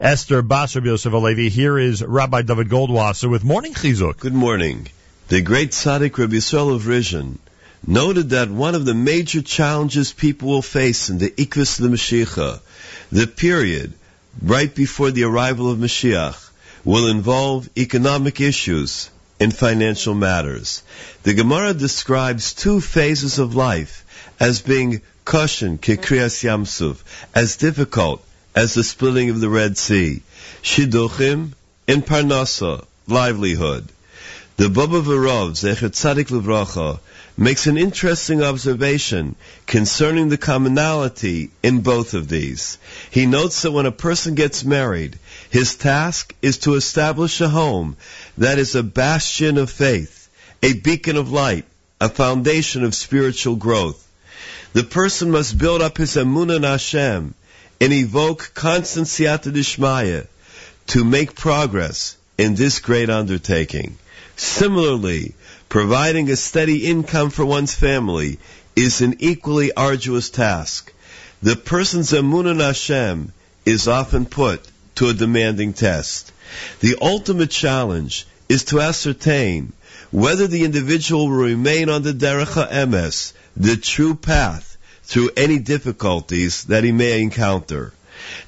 [SPEAKER 4] Esther Basar of Yosef Alevi. Here is Rabbi Dovid Goldwasser with Morning Chizuk.
[SPEAKER 16] Good morning. The great tzaddik Rabbi Yisrael of Rizhin noted that one of the major challenges people will face in the Ikvis of the Mashiach, the period right before the arrival of Mashiach, will involve economic issues and financial matters. The Gemara describes two phases of life as being caution, kikriyas yamsuv, as difficult as the splitting of the Red Sea, shiduchim, and parnasa, livelihood. The Bobover Rov, Zecher Tzadik Levracha, makes an interesting observation concerning the commonality in both of these. He notes that when a person gets married, his task is to establish a home that is a bastion of faith, a beacon of light, a foundation of spiritual growth. The person must build up his emunah in Hashem and evoke constant siyata dishmaya to make progress in this great undertaking. Similarly, providing a steady income for one's family is an equally arduous task. The person's emunah Hashem is often put to a demanding test. The ultimate challenge is to ascertain whether the individual will remain on the derech emes, the true path, through any difficulties that he may encounter.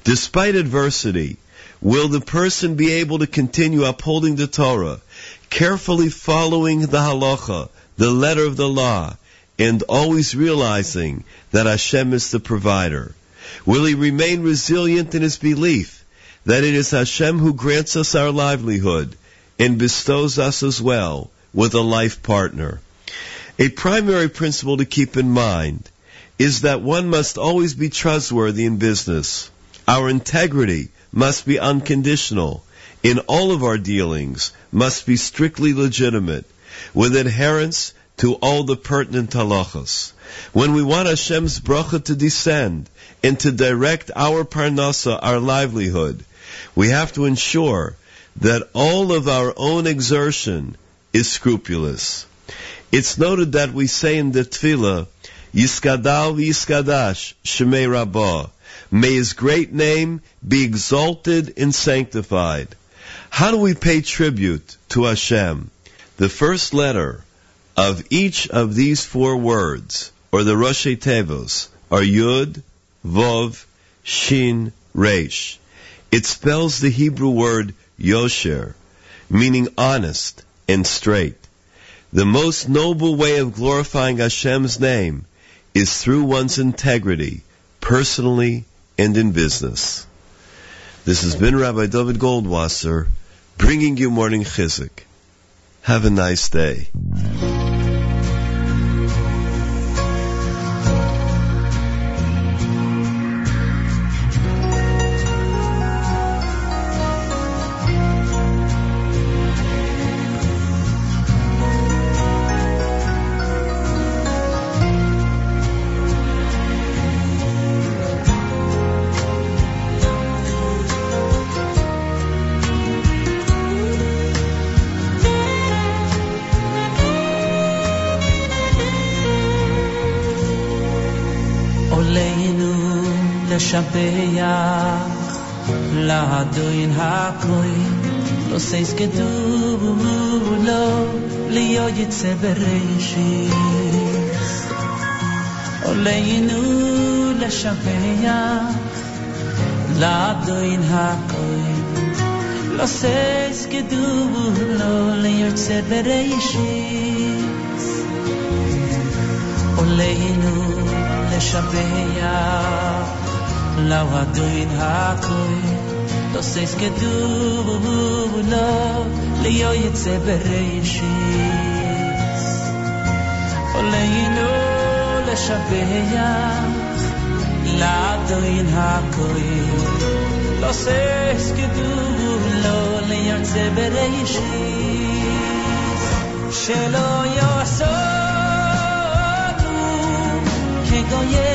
[SPEAKER 16] Despite adversity, will the person be able to continue upholding the Torah, carefully following the halacha, the letter of the law, and always realizing that Hashem is the provider? Will he remain resilient in his belief that it is Hashem who grants us our livelihood and bestows us as well with a life partner? A primary principle to keep in mind is that one must always be trustworthy in business. Our integrity must be unconditional. In all of our dealings must be strictly legitimate, with adherence to all the pertinent halachas. When we want Hashem's bracha to descend and to direct our parnasa, our livelihood, we have to ensure that all of our own exertion is scrupulous. It's noted that we say in the tefillah, Yisgadal v'yiskadash Shemei Rabbah. May his great name be exalted and sanctified. How do we pay tribute to Hashem? The first letter of each of these four words, or the Rosh Tevos, are Yud, Vov, Shin, Resh. It spells the Hebrew word Yosher, meaning honest and straight. The most noble way of glorifying Hashem's name is through one's integrity, personally and in business. This has been Rabbi Dovid Goldwasser bringing you morning chizuk. Have a nice day.
[SPEAKER 5] לאדוין הכוי לא סייס כדו לא להיות יצא בראשית עולנו לשבח לאדוין הכוי לא סייס כדו לא להיות יצא בראשית עולנו לשבח לאדוין הכוי לא סייס כדו לא להיות יצא Do seis que tu no le yo y te bereishi Oleino la shabeya la ha koi Do seis que tu no le yo y te bereishi Shelo yo so Go ye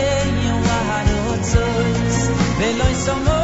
[SPEAKER 5] you are not so Veloy so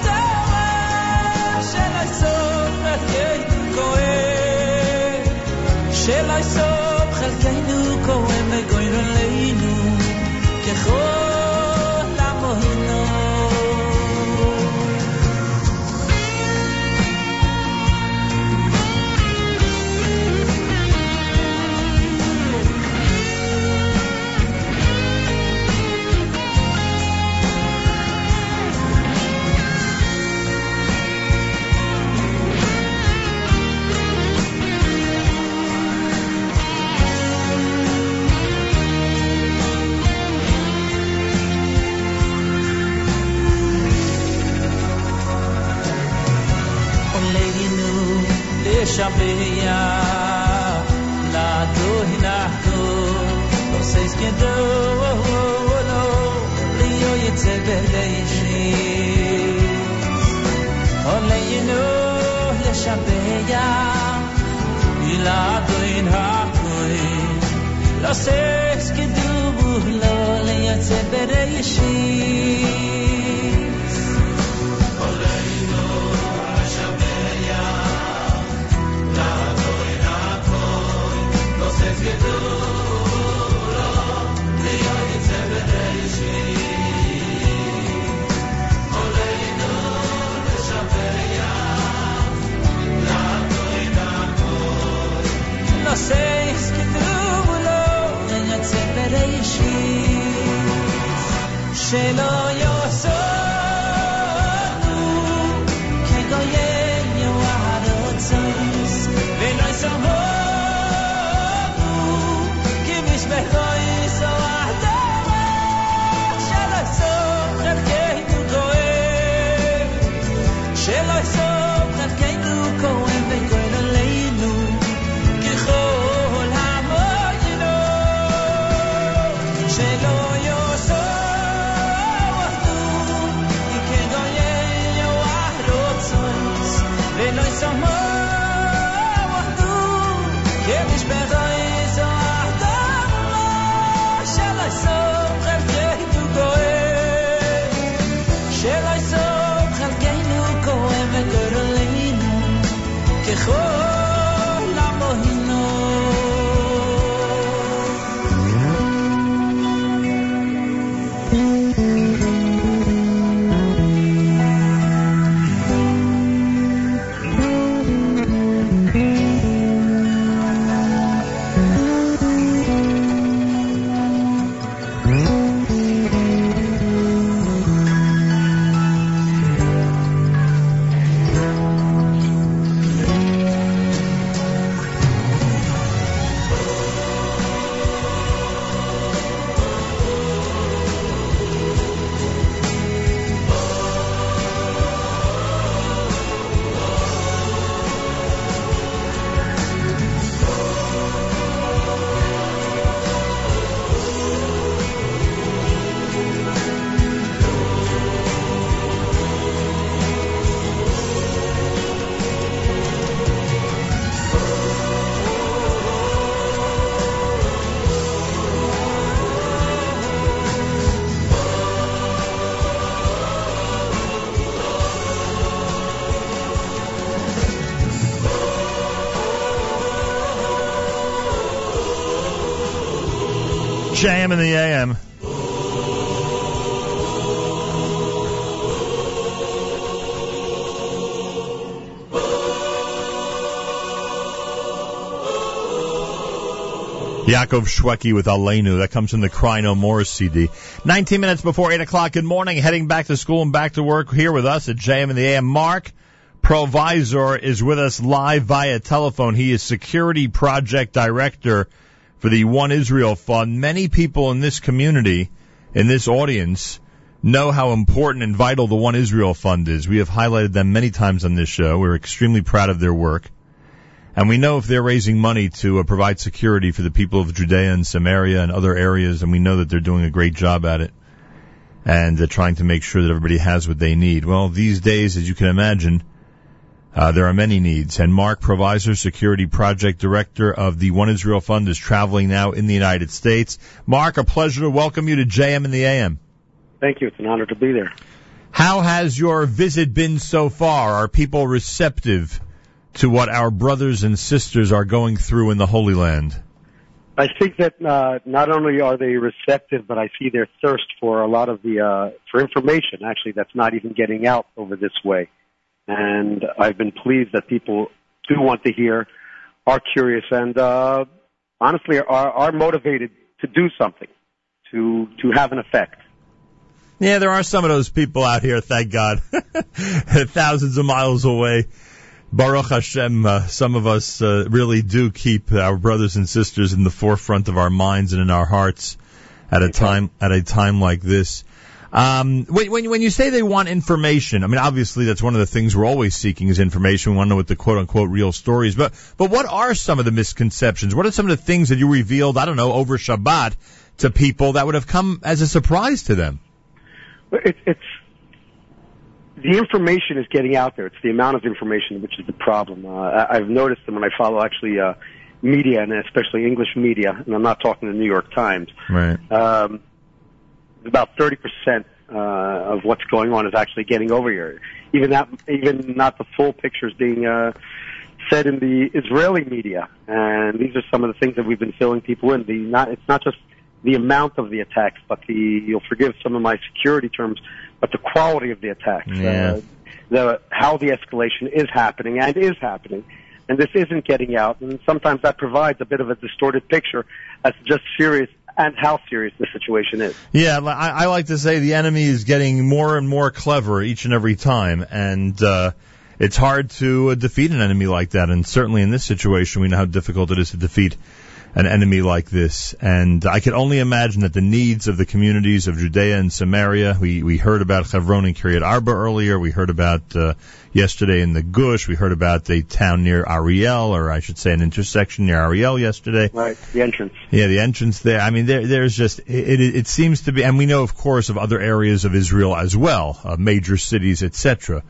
[SPEAKER 5] Los es que du buhlo le yotze bere כתוב לו ליוצא בראשית שלא יעשו
[SPEAKER 4] In the AM. Yaakov Shweki with Aleinu. That comes from the Cry No More CD. 19 minutes before 8 o'clock. Good morning. Heading back to school and back to work here with us at JM in the AM. Marc Provisor is with us live via telephone. He is Security Project Director for the One Israel Fund. Many people in this community, in this audience, know how important and vital the One Israel Fund is. We have highlighted them many times on this show. We're extremely proud of their work. And we know if they're raising money to uh, provide security for the people of Judea and Samaria and other areas, and we know that they're doing a great job at it. And they're trying to make sure that everybody has what they need. Well, these days, as you can imagine, uh, there are many needs. And Marc Provisor, Security Project Director of the One Israel Fund, is traveling now in the United States. Marc, a pleasure to welcome you to JM in the AM.
[SPEAKER 17] Thank you. It's an honor to be there.
[SPEAKER 4] How has your visit been so far? Are people receptive to what our brothers and sisters are going through in the Holy Land?
[SPEAKER 17] I think that uh, not only are they receptive, but I see their thirst for a lot of the uh, for information. Actually, that's not even getting out over this way, and I've been pleased that people do want to hear, are curious, and uh, honestly are, are motivated to do something, to to have an effect.
[SPEAKER 4] Yeah, there are some of those people out here, thank God, thousands of miles away. Baruch Hashem, uh, some of us uh, really do keep our brothers and sisters in the forefront of our minds and in our hearts at a time at a time like this. Um, when, when when you say they want information, I mean obviously that's one of the things we're always seeking is information. We want to know what the quote unquote real story is. But but what are some of the misconceptions? What are some of the things that you revealed? I don't know over Shabbat to people that would have come as a surprise to them.
[SPEAKER 17] It, it's the information is getting out there. It's the amount of information which is the problem. Uh, I- I've noticed that when I follow actually uh, media and especially English media, and I'm not talking the New York Times.
[SPEAKER 4] Right.
[SPEAKER 17] Um, about 30% uh, of what's going on is actually getting over here. Even that, even not the full pictures being uh, said in the Israeli media. And these are some of the things that we've been filling people in. The not, it's not just the amount of the attacks, but the you'll forgive some of my security terms, but the quality of the attacks.
[SPEAKER 4] Yeah.
[SPEAKER 17] Uh, the how the escalation is happening and is happening. And this isn't getting out, and sometimes that provides a bit of a distorted picture as just serious and how serious the situation is.
[SPEAKER 4] Yeah, I, I like to say the enemy is getting more and more clever each and every time, and uh, it's hard to uh, defeat an enemy like that. And certainly in this situation, we know how difficult it is to defeat an enemy like this. And I can only imagine that the needs of the communities of Judea and Samaria. We we heard about Hebron and Kiryat Arba earlier. We heard about uh, yesterday in the Gush. We heard about a town near Ariel, or I should say, an intersection near Ariel yesterday.
[SPEAKER 17] Right, the entrance.
[SPEAKER 4] Yeah, the entrance there. I mean, there, there's just it, it. It seems to be, and we know, of course, of other areas of Israel as well, uh, major cities, etc.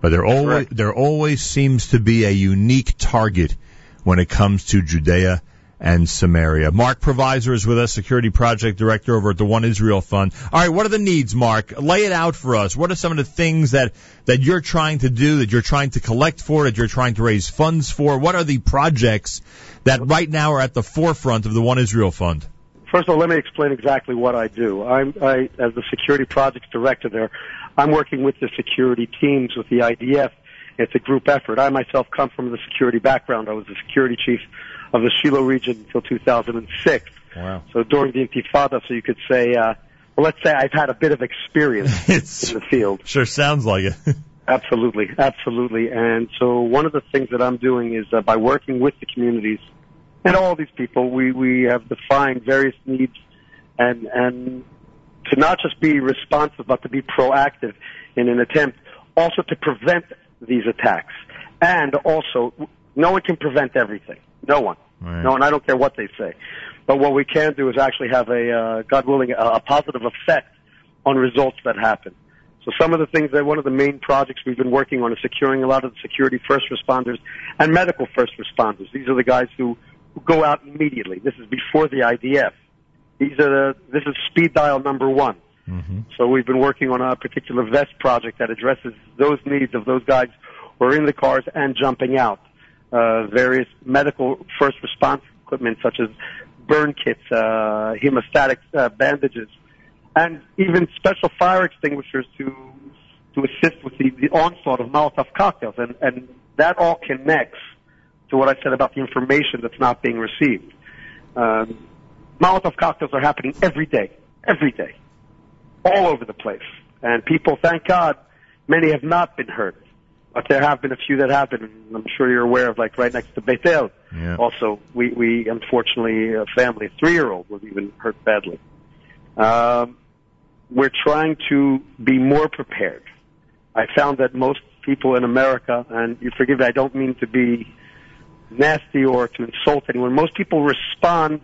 [SPEAKER 4] But there always there always seems to be a unique target when it comes to Judea and Samaria. Marc Provisor is with us, Security Project Director over at the One Israel Fund. All right, what are the needs, Marc? Lay it out for us. What are some of the things that, that you're trying to do, that you're trying to collect for, that you're trying to raise funds for? What are the projects that right now are at the forefront of the One Israel Fund?
[SPEAKER 17] First of all, let me explain exactly what I do. I'm, I, as the security projects director there, I'm working with the security teams with the IDF. It's a group effort. I myself come from the security background. I was the security chief of the Shiloh region until 2006.
[SPEAKER 4] Wow.
[SPEAKER 17] So during the Intifada, so you could say, uh, well, let's say I've had a bit of experience in the field.
[SPEAKER 4] Sure sounds like it.
[SPEAKER 17] Absolutely, absolutely. And so one of the things that I'm doing is uh, by working with the communities and all these people, we, we have defined various needs and, and to not just be responsive, but to be proactive in an attempt also to prevent these attacks. And also, no one can prevent everything. No one.
[SPEAKER 4] Right.
[SPEAKER 17] No one. I don't care what they say. But what we can do is actually have a, uh, God willing, a, a positive effect on results that happen. So some of the things that one of the main projects we've been working on is securing a lot of the security first responders and medical first responders. These are the guys who, who go out immediately. This is before the IDF. These are the, this is speed dial number one. So we've been working on a particular vest project that addresses those needs of those guys who are in the cars and jumping out. Uh, various medical first response equipment such as burn kits, uh, hemostatic uh, bandages, and even special fire extinguishers to to assist with the, the onslaught of Molotov cocktails. And, and that all connects to what I said about the information that's not being received. Um, Molotov cocktails are happening every day, every day, all over the place. And people, thank God, many have not been hurt. But there have been a few that have been. and I'm sure you're aware of, like right next to Bethel.
[SPEAKER 4] Yeah.
[SPEAKER 17] Also, we, we unfortunately, a family, a three-year-old was even hurt badly. Um, we're trying to be more prepared. I found that most people in America, and you forgive me, I don't mean to be nasty or to insult anyone, most people respond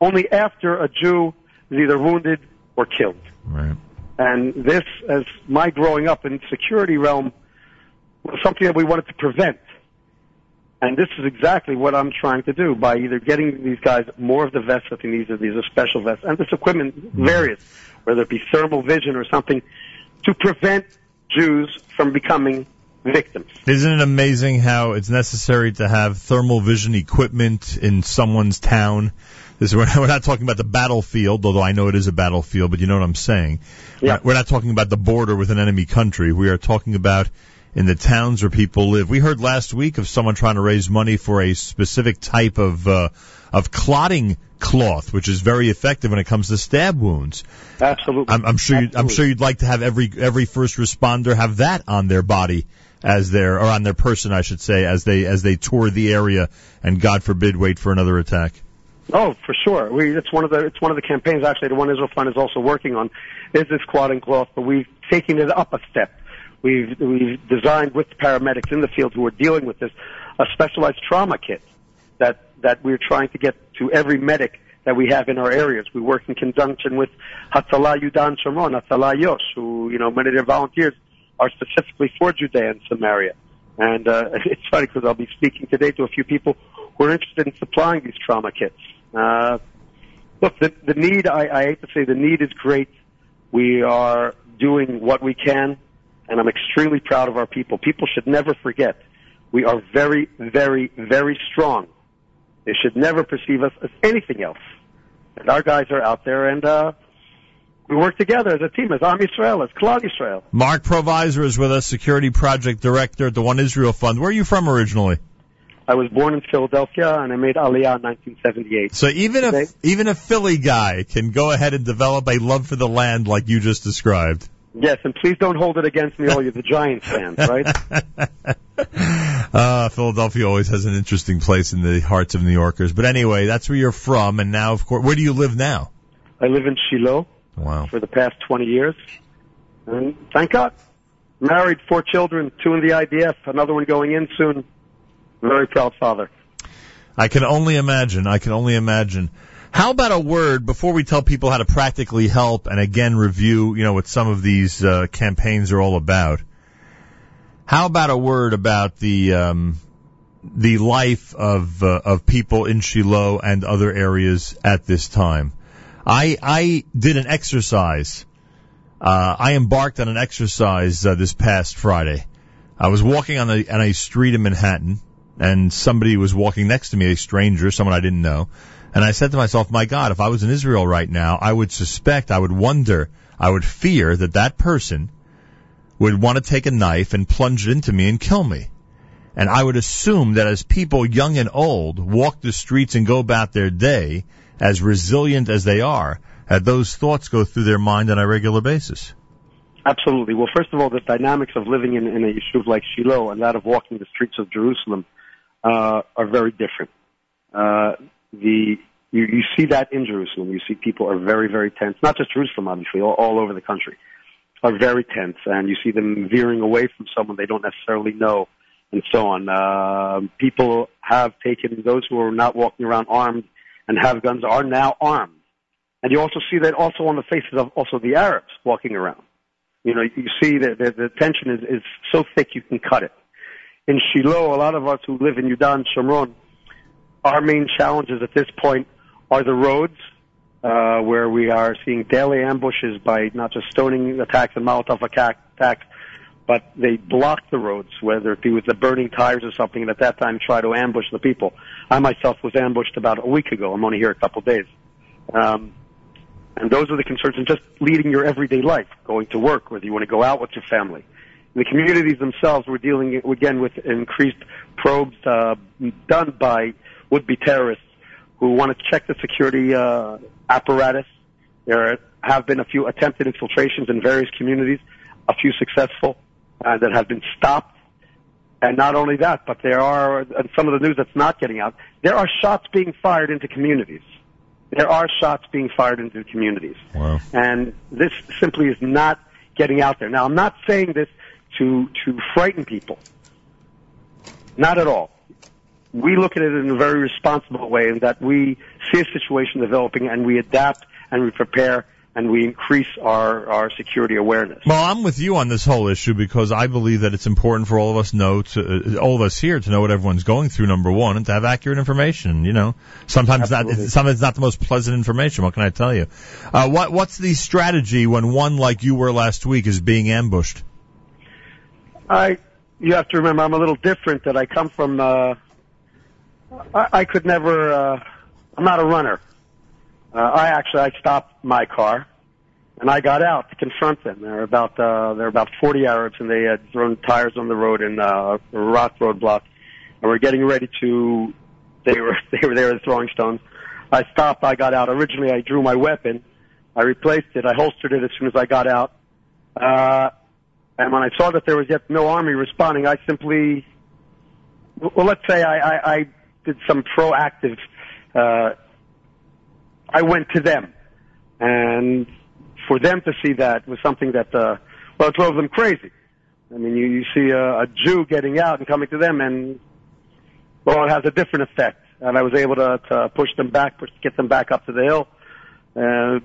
[SPEAKER 17] only after a Jew is either wounded or killed.
[SPEAKER 4] Right.
[SPEAKER 17] And this, as my growing up in the security realm, was something that we wanted to prevent. And this is exactly what I'm trying to do by either getting these guys more of the vests that they need, these are special vests, and this equipment, various, whether it be thermal vision or something, to prevent Jews from becoming victims.
[SPEAKER 4] Isn't it amazing how it's necessary to have thermal vision equipment in someone's town? This is, we're, not, we're not talking about the battlefield, although I know it is a battlefield, but you know what I'm saying.
[SPEAKER 17] Yeah.
[SPEAKER 4] We're not talking about the border with an enemy country. We are talking about in the towns where people live. We heard last week of someone trying to raise money for a specific type of uh, of clotting cloth, which is very effective when it comes to stab wounds.
[SPEAKER 17] Absolutely.
[SPEAKER 4] I'm, I'm sure. You'd, I'm sure you'd like to have every every first responder have that on their body as their or on their person, I should say, as they as they tour the area and God forbid wait for another attack.
[SPEAKER 17] Oh, for sure. We, it's one of the it's one of the campaigns actually the One Israel Fund is also working on is this clotting cloth, but we've taken it up a step. We've we've designed with paramedics in the field who are dealing with this a specialized trauma kit that that we're trying to get to every medic that we have in our areas. We work in conjunction with Hatzalah Yudan Shomron, Hatzalah Yosh, who you know many of their volunteers are specifically for Judea and Samaria. And uh, it's funny because I'll be speaking today to a few people who are interested in supplying these trauma kits. Uh, look, the, the need, I, I hate to say the need is great. We are doing what we can, and I'm extremely proud of our people. People should never forget we are very, very, very strong. They should never perceive us as anything else. And our guys are out there, and uh, we work together as a team, as Am Yisrael, as Klal Yisrael.
[SPEAKER 4] Marc Provisor is with us, Security Project Director at the One Israel Fund. Where are you from originally?
[SPEAKER 17] I was born in Philadelphia, and I made Aliyah in 1978.
[SPEAKER 4] So even a even a Philly guy can go ahead and develop a love for the land like you just described.
[SPEAKER 17] Yes, and please don't hold it against me, all you the Giants fans, right?
[SPEAKER 4] Uh, Philadelphia always has an interesting place in the hearts of New Yorkers. But anyway, that's where you're from, and now, of course, where do you live now?
[SPEAKER 17] I live in Shiloh
[SPEAKER 4] Wow.
[SPEAKER 17] for the past 20 years, and thank God. Married, four children, two in the IDF, another one going in soon. Very proud father.
[SPEAKER 4] I can only imagine. I can only imagine. How about a word before we tell people how to practically help and again review, you know, what some of these uh, campaigns are all about? How about a word about the um, the life of uh, of people in Shiloh and other areas at this time? I I did an exercise. Uh, I embarked on an exercise uh, this past Friday. I was walking on a on a street in Manhattan, and somebody was walking next to me, a stranger, someone I didn't know. And I said to myself, my God, if I was in Israel right now, I would suspect, I would wonder, I would fear that that person would want to take a knife and plunge it into me and kill me. And I would assume that as people young and old walk the streets and go about their day, as resilient as they are, that those thoughts go through their mind on a regular basis.
[SPEAKER 17] Absolutely. Well, first of all, the dynamics of living in, in a yeshuv like Shiloh and that of walking the streets of Jerusalem uh, are very different. Uh, the you, you see that in Jerusalem. You see people are very, very tense. Not just Jerusalem, obviously, all, all over the country are very tense, and you see them veering away from someone they don't necessarily know, and so on. Uh, people have taken those who are not walking around armed and have guns are now armed, and you also see that also on the faces of also the Arabs walking around. You know, you see that the, the tension is, is so thick you can cut it. In Shiloh, a lot of us who live in Yudan Shomron, our main challenges at this point are the roads, uh, where we are seeing daily ambushes by not just stoning attacks and Molotov attack- attacks, but they block the roads, whether it be with the burning tires or something, and at that time try to ambush the people. I myself was ambushed about a week ago. I'm only here a couple of days. Um, and those are the concerns and just leading your everyday life, going to work, whether you want to go out with your family. The communities themselves, we're dealing again with increased probes uh, done by would-be terrorists who want to check the security uh, apparatus. There have been a few attempted infiltrations in various communities, a few successful uh, that have been stopped. And not only that, but there are, and some of the news that's not getting out, there are shots being fired into communities. There are shots being fired into communities.
[SPEAKER 4] Wow.
[SPEAKER 17] And this simply is not getting out there. Now, I'm not saying this to, to frighten people. Not at all. We look at it in a very responsible way in that we see a situation developing and we adapt and we prepare and we increase our, our security awareness.
[SPEAKER 4] Well, I'm with you on this whole issue because I believe that it's important for all of us know to, uh, all of us here to know what everyone's going through. Number one, and to have accurate information. You know, sometimes not,
[SPEAKER 17] Absolutely.
[SPEAKER 4] sometimes it's not the most pleasant information. What can I tell you? Uh, what what's the strategy when one like you were last week is being ambushed?
[SPEAKER 17] I, you have to remember, I'm a little different. That I come from. Uh, I, I could never. Uh, I'm not a runner. Uh, I actually I stopped my car, and I got out to confront them. There were about uh, there about 40 Arabs, and they had thrown tires on the road in uh, a rock roadblock, and we're getting ready to. They were they were there throwing stones. I stopped. I got out. Originally, I drew my weapon. I replaced it. I holstered it as soon as I got out. Uh, and when I saw that there was yet no army responding, I simply, well, let's say I, I did some proactive. Uh, I went to them, and for them to see that was something that, uh, well, it drove them crazy. I mean, you, you see a, a Jew getting out and coming to them, and well, it has a different effect. And I was able to, to push them back, push, get them back up to the hill. Uh,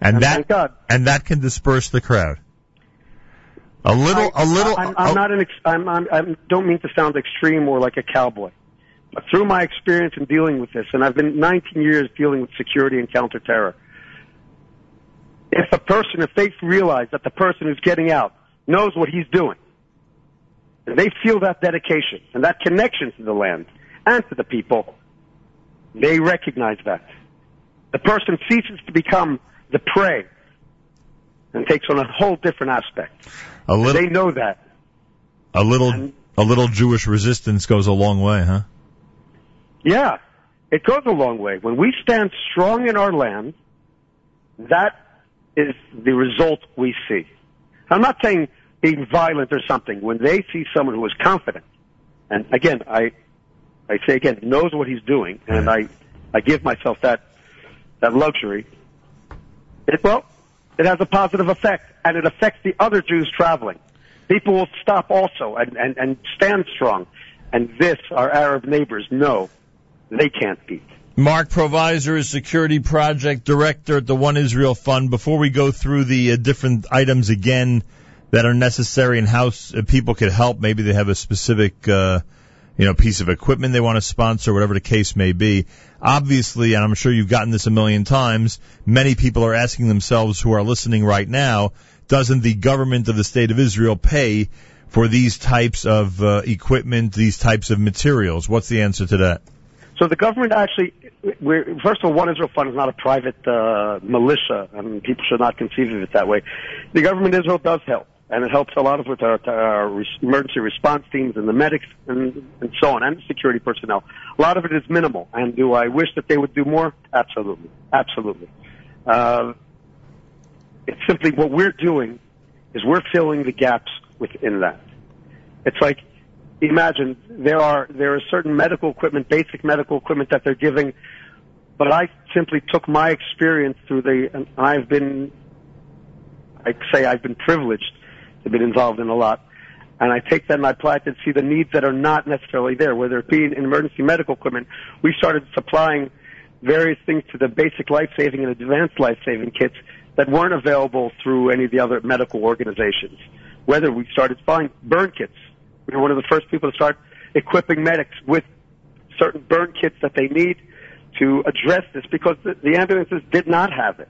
[SPEAKER 4] And, that
[SPEAKER 17] thank God.
[SPEAKER 4] and that can disperse the crowd. A little,
[SPEAKER 17] I,
[SPEAKER 4] a little.
[SPEAKER 17] I'm, I'm not an. Ex- I'm, I'm. I don't mean to sound extreme or like a cowboy, through my experience in dealing with this, and I've been 19 years dealing with security and counterterror. If a person, if they realize that the person who's getting out knows what he's doing, and they feel that dedication and that connection to the land and to the people, they recognize that. The person ceases to become the prey and takes on a whole different aspect.
[SPEAKER 4] A little,
[SPEAKER 17] They know that.
[SPEAKER 4] a little, a little Jewish resistance goes a long way, huh?
[SPEAKER 17] Yeah, it goes a long way. When we stand strong in our land, that is the result we see. I'm not saying being violent or something. When they see someone who is confident, and again, I, I say again, knows what he's doing, and I, I give myself that, that luxury. It, well, it has a positive effect, and it affects the other Jews traveling. People will stop also and, and, and stand strong. And this, our Arab neighbors know they can't beat.
[SPEAKER 4] Marc Provisor is Security Project Director at the One Israel Fund. Before we go through the uh, different items again that are necessary and how s- uh, people could help, maybe they have a specific, uh, you know, piece of equipment they want to sponsor, whatever the case may be. Obviously, and I'm sure you've gotten this a million times, many people are asking themselves who are listening right now, doesn't the government of the state of Israel pay for these types of uh, equipment, these types of materials? What's the answer to that?
[SPEAKER 17] So the government actually, first of all, One Israel Fund is not a private uh, militia, and people should not conceive of it that way. The government Israel does help, and it helps a lot of with our, our emergency response teams and the medics and, and so on, and security personnel. A lot of it is minimal, and do I wish that they would do more? Absolutely, absolutely. Uh, it's simply what we're doing is we're filling the gaps within that. It's like imagine there are there is certain medical equipment, basic medical equipment that they're giving, but I simply took my experience through the and I've been I say I've been privileged to be involved in a lot. And I take that and I apply it to see the needs that are not necessarily there, whether it be in emergency medical equipment. We started supplying various things to the basic life-saving and advanced life-saving kits that weren't available through any of the other medical organizations. Whether we started supplying burn kits. We were one of the first people to start equipping medics with certain burn kits that they need to address this because the, the ambulances did not have it.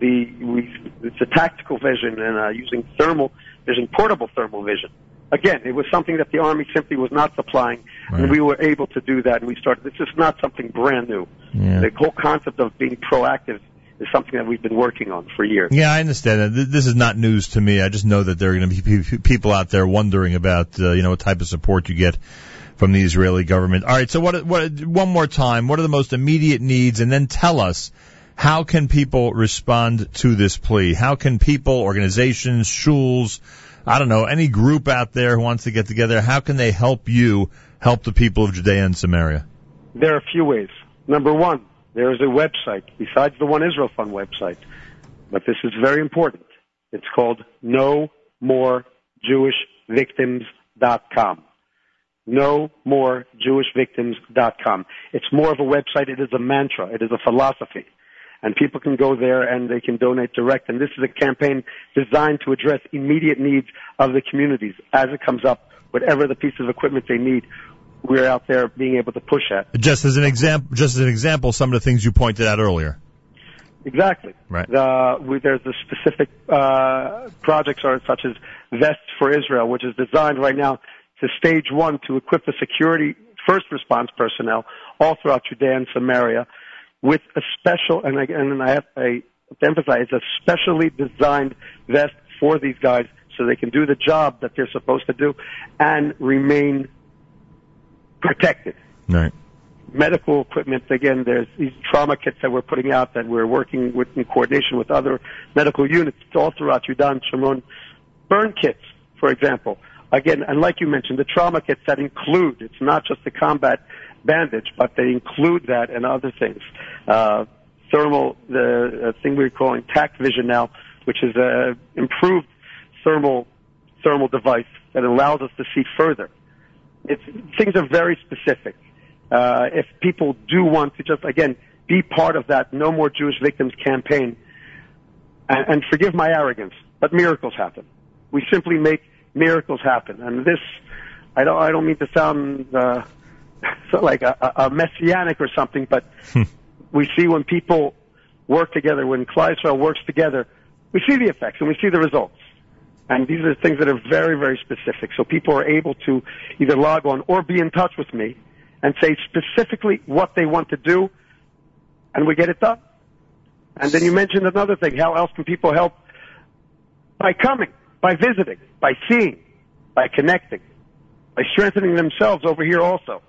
[SPEAKER 17] the we, it's a tactical vision and uh, using thermal vision, portable thermal vision. Again, it was something that the Army simply was not supplying, and we were able to do that. And we started. This is not something brand new.
[SPEAKER 4] Yeah.
[SPEAKER 17] The whole concept of being proactive is something that we've been working on for years.
[SPEAKER 4] Yeah, I understand that. This is not news to me. I just know that there are going to be people out there wondering about, uh, you know, what type of support you get from the Israeli government. All right, so what, what, one more time, what are the most immediate needs? And then tell us, how can people respond to this plea? How can people, organizations, schools, I don't know, any group out there who wants to get together, how can they help you help the people of Judea and Samaria?
[SPEAKER 17] There are a few ways. Number one, there is a website besides the One Israel Fund website, but this is very important. It's called No More Jewish Victims.com. No More Jewish Victims.com. It's more of a website. It is a mantra. It is a philosophy. And people can go there and they can donate direct. And this is a campaign designed to address immediate needs of the communities as it comes up, whatever the piece of equipment they need. We're out there being able to push at.
[SPEAKER 4] Just as an example, just as an example, some of the things you pointed out earlier.
[SPEAKER 17] Exactly.
[SPEAKER 4] Right.
[SPEAKER 17] The, we, there's the specific uh, projects are such as Vests for Israel, which is designed right now to stage one to equip the security first response personnel all throughout Judea and Samaria with a special, and I, and I have to emphasize, a specially designed vest for these guys so they can do the job that they're supposed to do and remain protected
[SPEAKER 4] Right.
[SPEAKER 17] medical equipment. Again, there's these trauma kits that we're putting out that we're working with in coordination with other medical units all throughout Yudan, Shomron. Burn kits, for example. Again, and like you mentioned, the trauma kits that include, it's not just the combat bandage, but they include that and other things. Uh, thermal, the uh, thing we're calling TAC Vision now, which is a improved thermal, thermal device that allows us to see further. It's, things are very specific uh, if people do want to just again be part of that No More Jewish Victims campaign, and, and forgive my arrogance, but miracles happen. We simply make miracles happen, and this I don't I don't mean to sound uh, so like a, a messianic or something, but we see when people work together, when Klal works together, we see the effects and we see the results. And these are things that are very, very specific. So people are able to either log on or be in touch with me and say specifically what they want to do, and we get it done. And then you mentioned another thing. How else can people help? By coming, by visiting, by seeing, by connecting, by strengthening themselves over here also.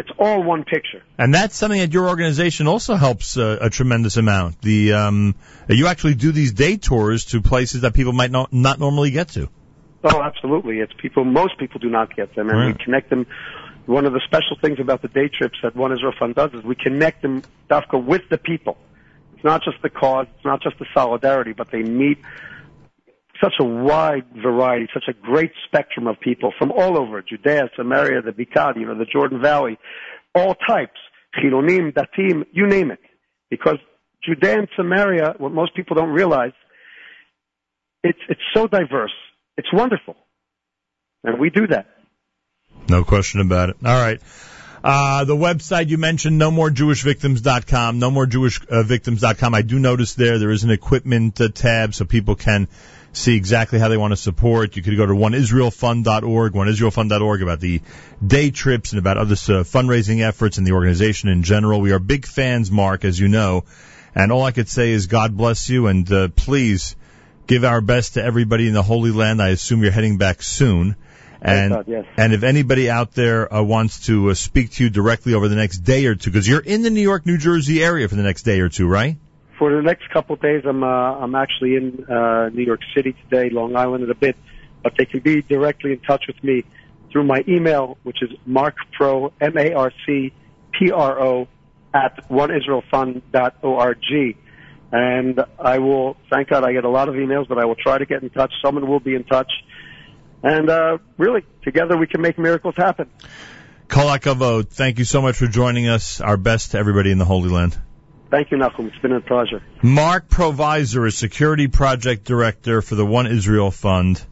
[SPEAKER 17] It's all one picture.
[SPEAKER 4] And that's something that your organization also helps uh, a tremendous amount. The um, you actually do these day tours to places that people might not not normally get to.
[SPEAKER 17] Oh, absolutely. It's people, most people do not get them, and
[SPEAKER 4] Right.
[SPEAKER 17] we connect them. One of the special things about the day trips that One Israel Fund does is we connect them, Dafka, with the people. It's not just the cause, it's not just the solidarity, but they meet such a wide variety, such a great spectrum of people from all over, Judea, Samaria, the Bikad, you know, the Jordan Valley, all types, Chilonim, Datim, you name it. Because Judea and Samaria, what most people don't realize, it's, it's so diverse. It's wonderful. And we do that.
[SPEAKER 4] No question about it. All right. Uh, the website you mentioned, no more jewish victims.com, no more nomorejewishvictims.com, nomorejewishvictims.com. I do notice there, there is an equipment uh, tab so people can see exactly how they want to support. You could go to oneisraelfund.org, oneisraelfund.org about the day trips and about other uh, fundraising efforts and the organization in general. We are big fans, Marc, as you know. And all I could say is God bless you and uh, please give our best to everybody in the Holy Land. I assume you're heading back soon. And
[SPEAKER 17] God, yes.
[SPEAKER 4] and if anybody out there uh, wants to uh, speak to you directly over the next day or two, because you're in the New York, New Jersey area for the next day or two, right?
[SPEAKER 17] For the next couple of days, I'm uh, I'm actually in uh, New York City today, Long Island in a bit, but they can be directly in touch with me through my email, which is marcpro m a r c p r o at oneisraelfund.org. And I will, thank God, I get a lot of emails, but I will try to get in touch. Someone will be in touch. And uh, really, together we can make miracles happen.
[SPEAKER 4] Kolak Avod, thank you so much for joining us. Our best to everybody in the Holy Land.
[SPEAKER 17] Thank you, Nachum. It's been a pleasure.
[SPEAKER 4] Marc Provisor is Security Project Director for the One Israel Fund.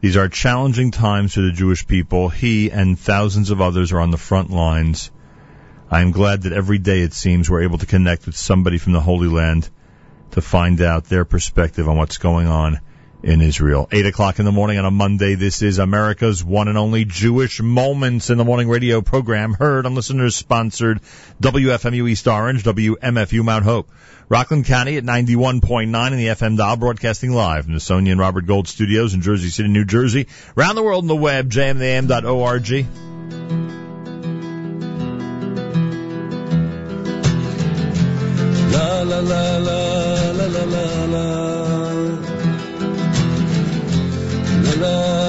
[SPEAKER 4] These are challenging times for the Jewish people. He and thousands of others are on the front lines. I am glad that every day it seems we're able to connect with somebody from the Holy Land to find out their perspective on what's going on in Israel. 8 o'clock in the morning on a Monday. This is America's one and only Jewish Moments in the Morning radio program, heard on listeners sponsored WFMU East Orange, WMFU Mount Hope. Rockland County at 91.9 in the FM dial, broadcasting live from the Sonia and Robert Gold studios in Jersey City, New Jersey. Around the world on the web, jmam.org.
[SPEAKER 1] La la la la La la la la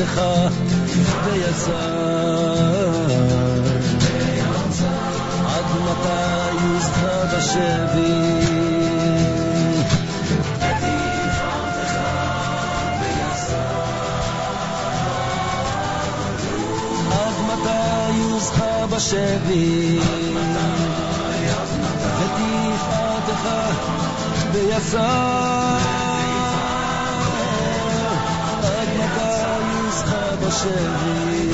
[SPEAKER 1] בתפארתך ויצר עד מתי יוזכה בשבי? בשבי? ותפארתך ביסר شبی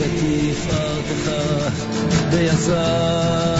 [SPEAKER 1] بتیفا دخا بیزار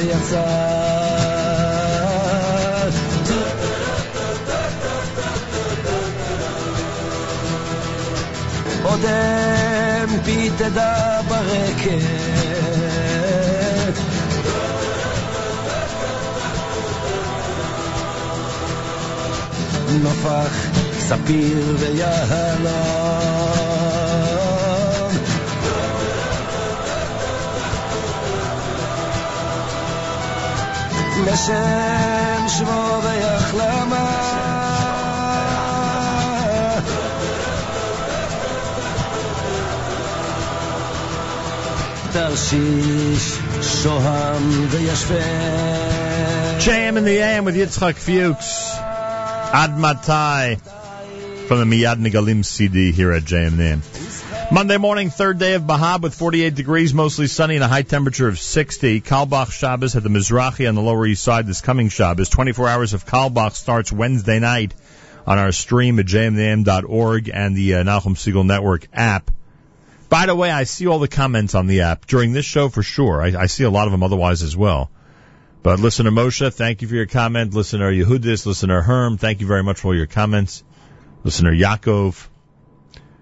[SPEAKER 1] ביצר אודם פיתדה ברקת נופח ספיר ויהלום לשם שמו ויחלמה תרשיש שוהם וישפן
[SPEAKER 4] JM in the AM with Yitzchak Fuchs. Ad Matai from the Miyad Nigalim CD here at JM in the AM. Monday morning, third day of Bahab with 48 degrees, mostly sunny and a high temperature of 60. Carlebach Shabbos at the Mizrahi on the Lower East Side this coming Shabbos. 24 hours of Carlebach starts Wednesday night on our stream at jmnam.org and the uh, Nachum Segal Network app. By the way, I see all the comments on the app during this show for sure. I, I see a lot of them otherwise as well. But listener Moshe, thank you for your comment. Listener Yehudis, listener Herm, thank you very much for all your comments. Listener Yaakov,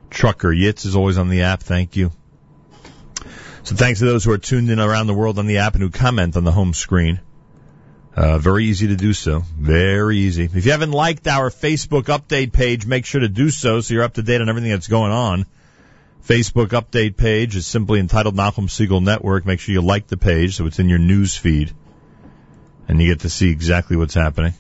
[SPEAKER 4] Trucker Yitz is always on the app. Thank you. So thanks to those who are tuned in around the world on the app and who comment on the home screen. Uh, very easy to do so. Very easy. If you haven't liked our Facebook update page, make sure to do so so you're up to date on everything that's going on. Facebook update page is simply entitled Nachum Segal Network. Make sure you like the page so it's in your news feed. And you get to see exactly what's happening.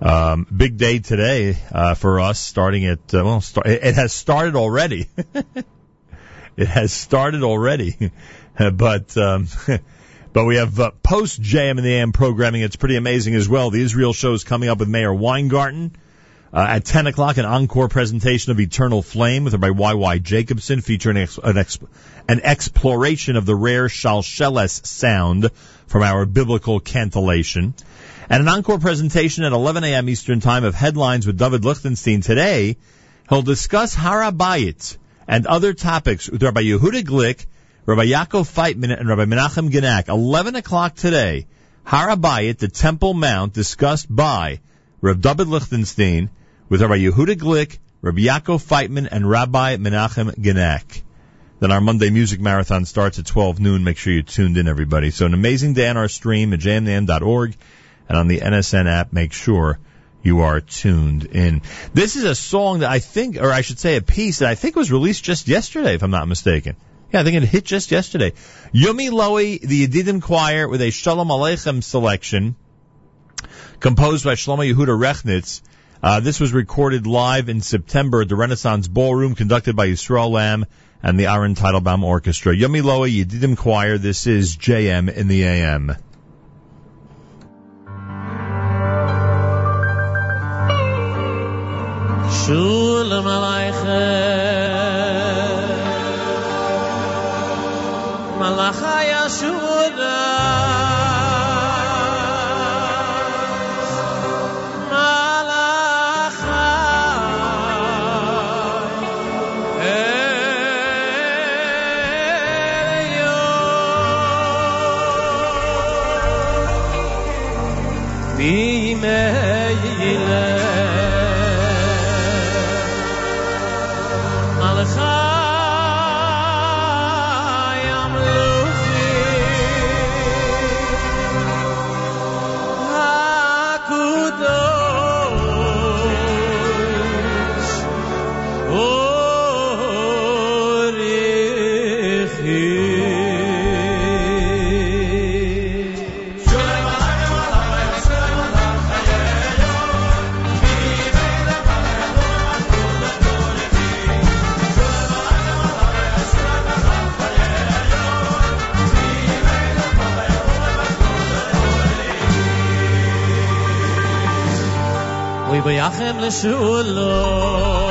[SPEAKER 4] Um, big day today uh, for us, starting at uh, well, start, it has started already. it has started already, but um, but we have uh, post JM and the AM programming. It's pretty amazing as well. The Israel show is coming up with Meir Weingarten. Uh, at 10 o'clock, an encore presentation of Eternal Flame with by Y.Y. Jacobson featuring an, ex- an exploration of the rare Shalsheles sound from our biblical cantillation. And an encore presentation at 11 a.m. Eastern Time of headlines with David Lichtenstein today. He'll discuss Harabayit and other topics with Rabbi Yehuda Glick, Rabbi Yaakov Feitman, and Rabbi Menachem Genack. 11 o'clock today. Harabayit, the Temple Mount, discussed by Rabbi David Lichtenstein with Rabbi Yehuda Glick, Rabbi Yaakov Feitman, and Rabbi Menachem Genack. Then our Monday music marathon starts at 12 noon. Make sure you're tuned in, everybody. So an amazing day on our stream at jmnam.org and on the NSN app. Make sure you are tuned in. This is a song that I think, or I should say a piece that I think was released just yesterday, if I'm not mistaken. Yeah, I think it hit just yesterday. Yumi Lowy, the Yedidim Choir, with a Shalom Aleichem selection, composed by Shlomo Yehuda Rechnitz. Uh, this was recorded live in September at the Renaissance Ballroom, conducted by Yisrael Lamm and the Aaron Teitelbaum Orchestra. Yumi Lowy, Yedidim Choir. This is JM in the AM.
[SPEAKER 5] Shalom Aleichem Malachai Yashuda ביחם לשולו.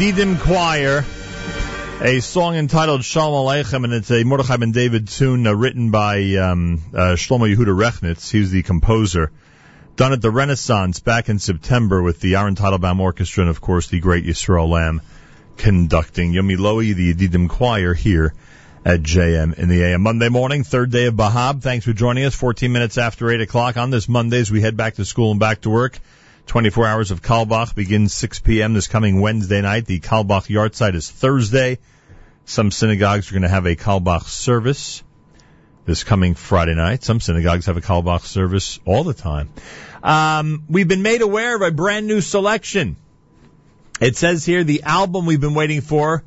[SPEAKER 4] Yedidim Choir, a song entitled Shalom Aleichem, and it's a Mordechai Ben David tune uh, written by um, uh, Shlomo Yehuda Rechnitz. He's the composer. Done at the Renaissance back in September with the Aaron Teitelbaum Orchestra and, of course, the great Yisrael Lamm conducting. Yumi Lowy, the Yedidim Choir here at JM in the AM. Monday morning, third day of Bahab. Thanks for joining us. 14 minutes after 8 o'clock on this Monday as we head back to school and back to work. 24 hours of Carlebach begins 6 p.m. this coming Wednesday night. The Carlebach yard site is Thursday. Some synagogues are going to have a Carlebach service this coming Friday night. Some synagogues have a Carlebach service all the time. Um, we've been made aware of a brand new selection. It says here the album we've been waiting for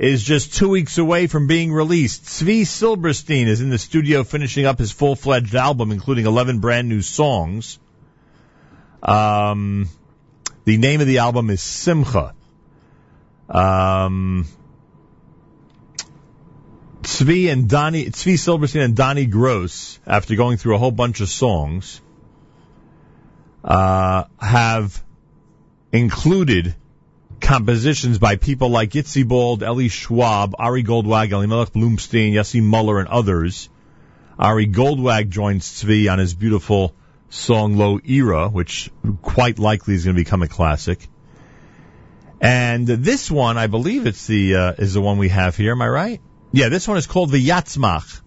[SPEAKER 4] is just two weeks away from being released. Tzvi Silberstein is in the studio finishing up his full-fledged album, including 11 brand new songs. Um, the name of the album is Simcha. Um, Tzvi and Donnie, Tzvi Silberstein and Donnie Gross, after going through a whole bunch of songs, uh, have included compositions by people like Yitzi Bald, Eli Schwab, Ari Goldwag, Elimelech Bloomstein, Yossi Muller, and others. Ari Goldwag joins Tzvi on his beautiful song Low Era, which quite likely is going to become a classic. And this one, I believe it's the, uh, is the one we have here. Am I right? Yeah, this one is called the Yatzmach.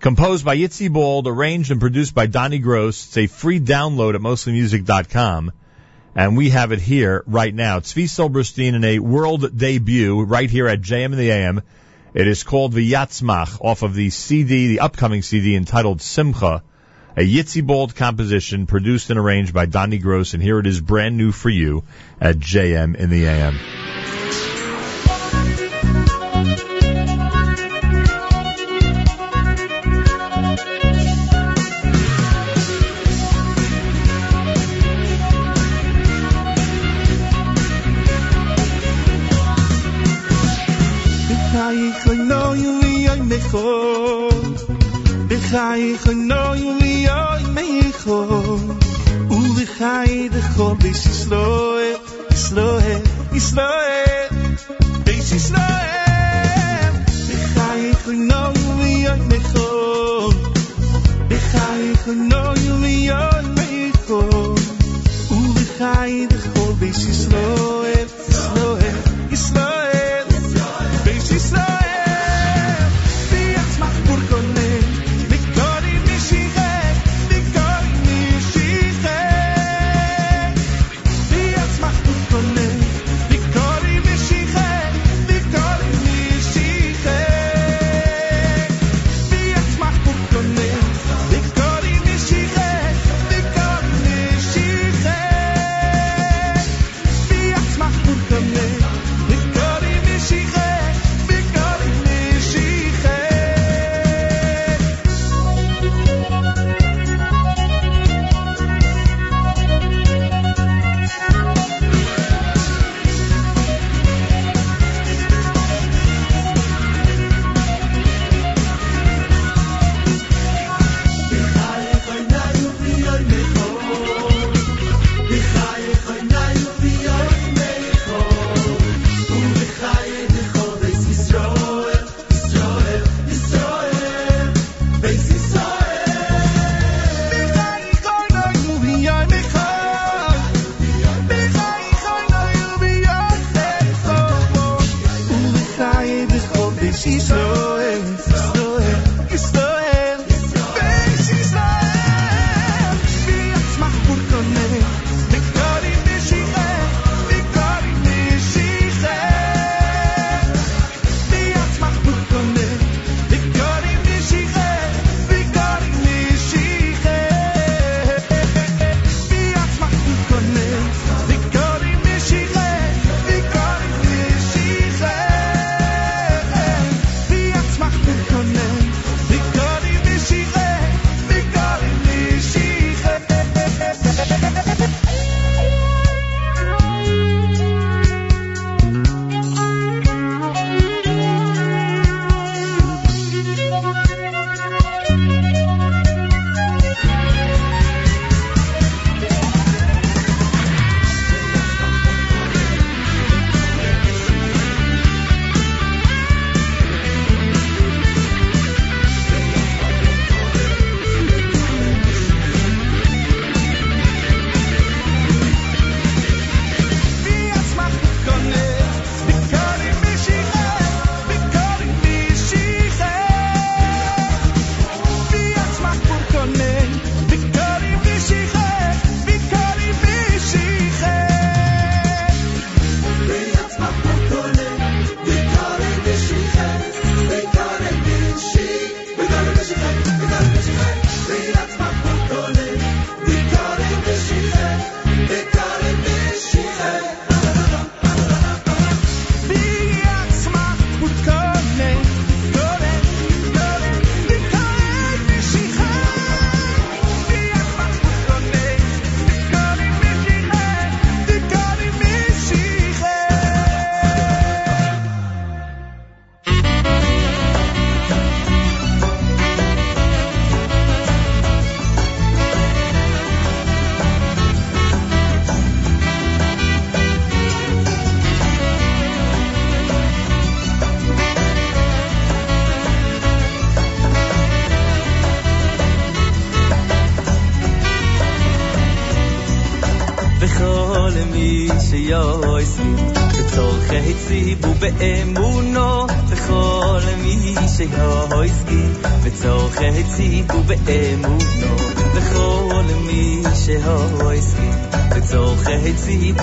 [SPEAKER 4] Composed by Yitzi Bald, arranged and produced by Donnie Gross. It's a free download at mostlymusic.com. And we have it here right now. Tzvi Silberstein in a world debut right here at JM in the AM. It is called the Yatzmach off of the CD, the upcoming CD entitled Simcha, a Yitzi Bald composition produced and arranged by Donnie Gross. And here it is brand new for you at JM in the AM
[SPEAKER 18] lecho u lechai de chodesh Yisroel Yisroel Yisroel Beis Yisroel Lechai choyno yoy me'chol, Lechai choyno yoy me'chol. u lechai
[SPEAKER 3] beis chodesh Yisroel Yisroel Yisroel באמונו וכל מי שהסכים בצורך הציג ובאמונו וכל מי
[SPEAKER 2] שהסכים בצורך הציג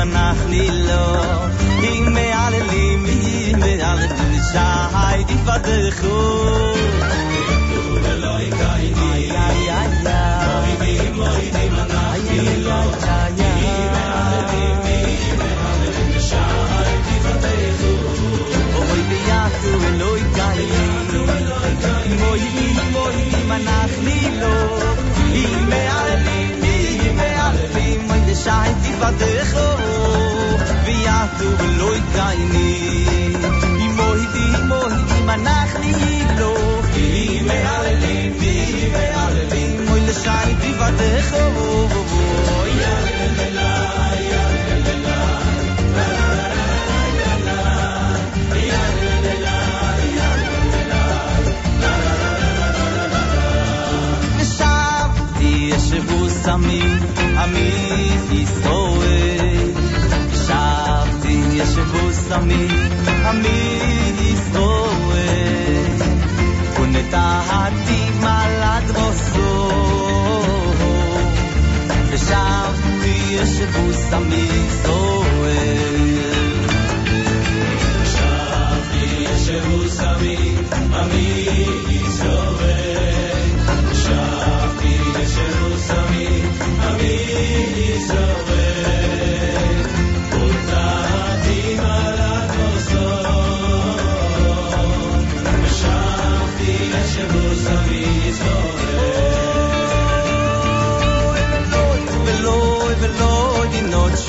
[SPEAKER 2] מוידי מנחני לו אם מהללים אם מהללים שי תפתחו
[SPEAKER 3] ולא יקייני,
[SPEAKER 2] איי איי איי
[SPEAKER 3] מורידים, מורידים אנחנו לו, מי מהללים, מי מהללים, ושי תפתחו.
[SPEAKER 2] אוי ויתו ולא יקייני אם מוידי מוידי מנחני לו אם מהללים אם מהללים אוי לשי תפתחו ויתו ולא יקייני אם מוידי מוידי מנחני לו אם מהללים אם מהללים אוי לשי תפתחו ושבתי ישבו סמי עמי ישראל ישבו סמי עמי ישראל ונטעתי מלד מוסו ושבתי ישבו סמי ישראל
[SPEAKER 3] שבתי ישבו סמי, עמי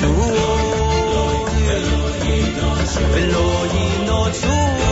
[SPEAKER 2] Elohim Elohim, Elohim Elohim.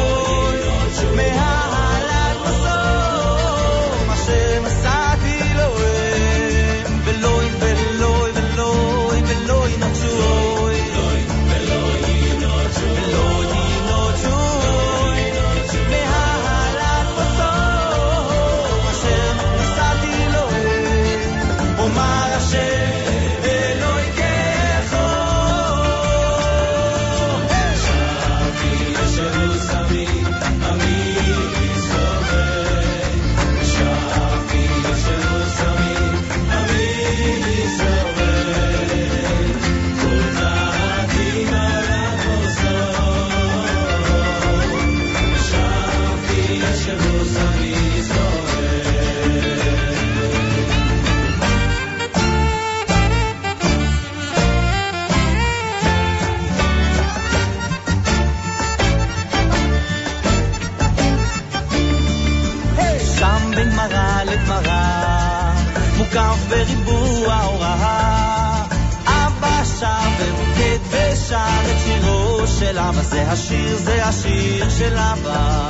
[SPEAKER 2] זה השיר, זה השיר של אבא.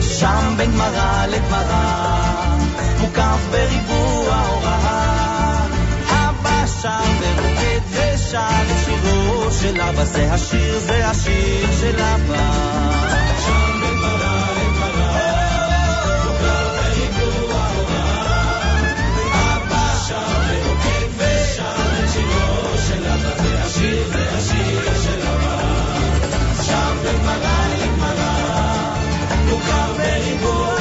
[SPEAKER 2] שם בין גמרא לגמרא, מוקף בריבוע הוראה. אבא שר ורוקד ושר את שירו של אבא, זה השיר, זה השיר של אבא. שם בין גמרא
[SPEAKER 3] Magali, Magali, Magali, Magali,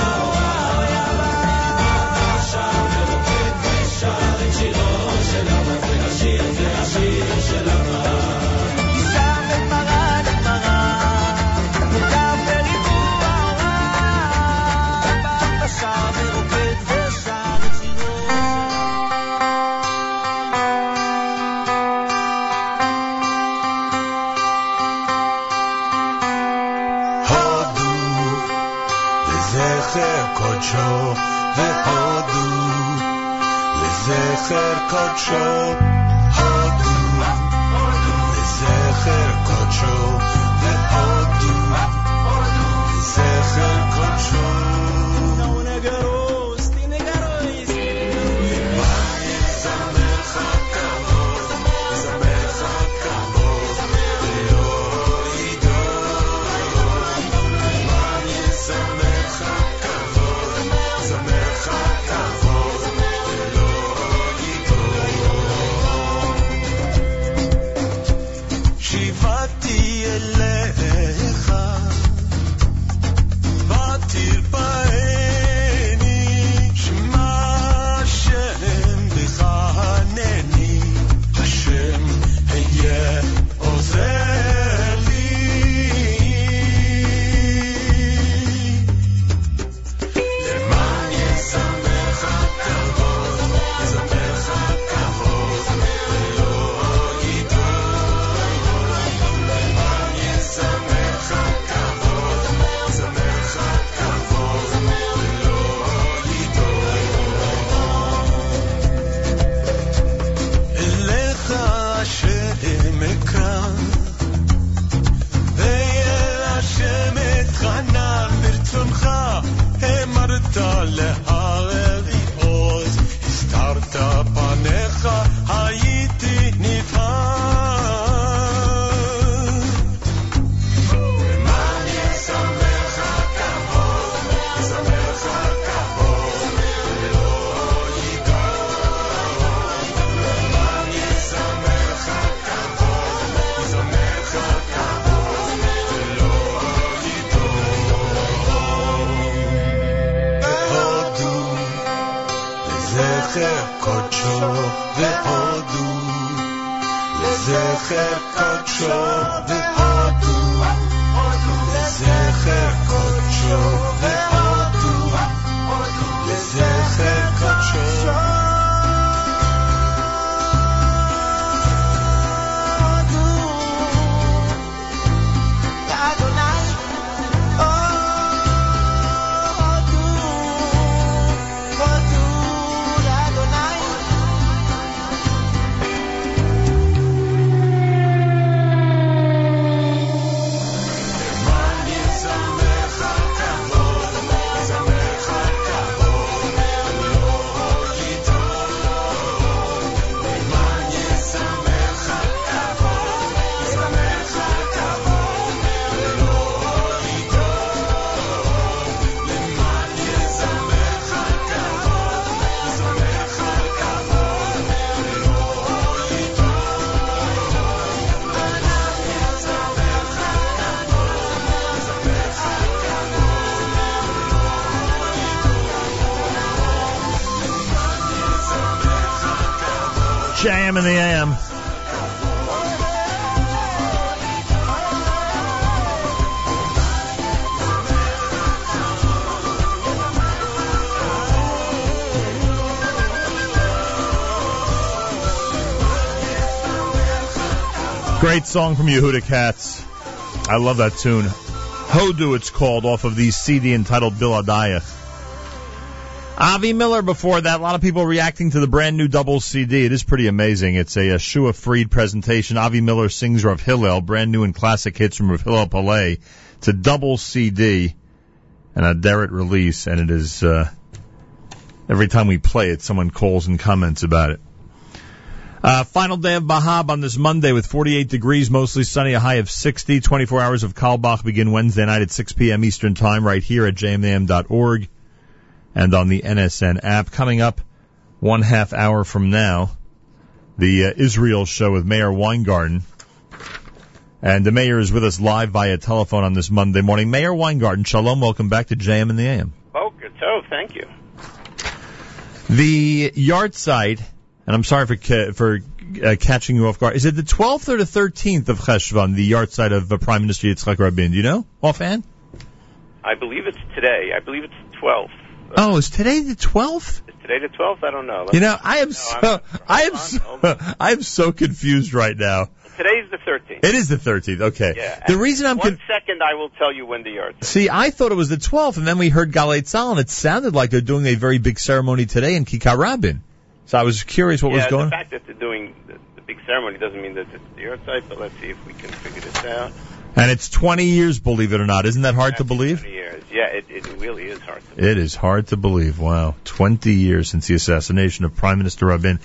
[SPEAKER 3] לזכר קודשו והודו, לזכר קודשו הודו, לזכר קודשו והודו, לזכר קודשו.
[SPEAKER 4] In the AM. Great song from Yehuda Katz. I love that tune. Hodu, it's called, off of the CD entitled Biladayach. Avi Miller before that. A lot of people reacting to the brand new double CD. It is pretty amazing. It's a, a Shua Freed presentation. Avi Miller sings Rav Hillel, brand new and classic hits from Rav Hillel Palais. It's a double CD and Aderet release, and it is, uh, every time we play it, someone calls and comments about it. Uh, final day of Bahab on this Monday with 48 degrees, mostly sunny, a high of 60. 24 hours of Carlebach begin Wednesday night at 6 p.m. Eastern Time right here at jmam.org and on the NSN app. Coming up one half hour from now, the uh, Israel show with Meir Weingarten. And the mayor is with us live via telephone on this Monday morning. Meir Weingarten, shalom, welcome back to JM and the AM.
[SPEAKER 19] Oh, good. So, thank you.
[SPEAKER 4] The yahrzeit, and I'm sorry for ca- for uh, catching you off guard. Is it the 12th or the 13th of Cheshvan, the yahrzeit of uh, Prime Minister Yitzhak Rabin? Do you know offhand?
[SPEAKER 19] I believe it's today. I believe it's 12th.
[SPEAKER 4] Oh, is today the 12th?
[SPEAKER 19] Is today the 12th? I don't know. Let's
[SPEAKER 4] You know, I am
[SPEAKER 19] No,
[SPEAKER 4] so I am so I am so confused right now.
[SPEAKER 19] Today's the 13th.
[SPEAKER 4] It is the 13th. Okay.
[SPEAKER 19] Yeah.
[SPEAKER 4] The reason I'm
[SPEAKER 19] one
[SPEAKER 4] con-
[SPEAKER 19] second I will tell you when the yard.
[SPEAKER 4] See, I thought it was the 12th, and then we heard Galei Tzahal, and it sounded like they're doing a very big ceremony today in Kikar Rabin. So I was curious what
[SPEAKER 19] yeah,
[SPEAKER 4] was going
[SPEAKER 19] the
[SPEAKER 4] on.
[SPEAKER 19] fact that they're doing the, the big ceremony doesn't mean that it's the yahrzeit, but let's see if we can figure this out.
[SPEAKER 4] And it's 20 years, believe it or not. Isn't that hard to believe?
[SPEAKER 19] 20 years. Yeah, it, it really is hard. To
[SPEAKER 4] It is hard to believe. Wow. 20 years since the assassination of Prime Minister Rabin.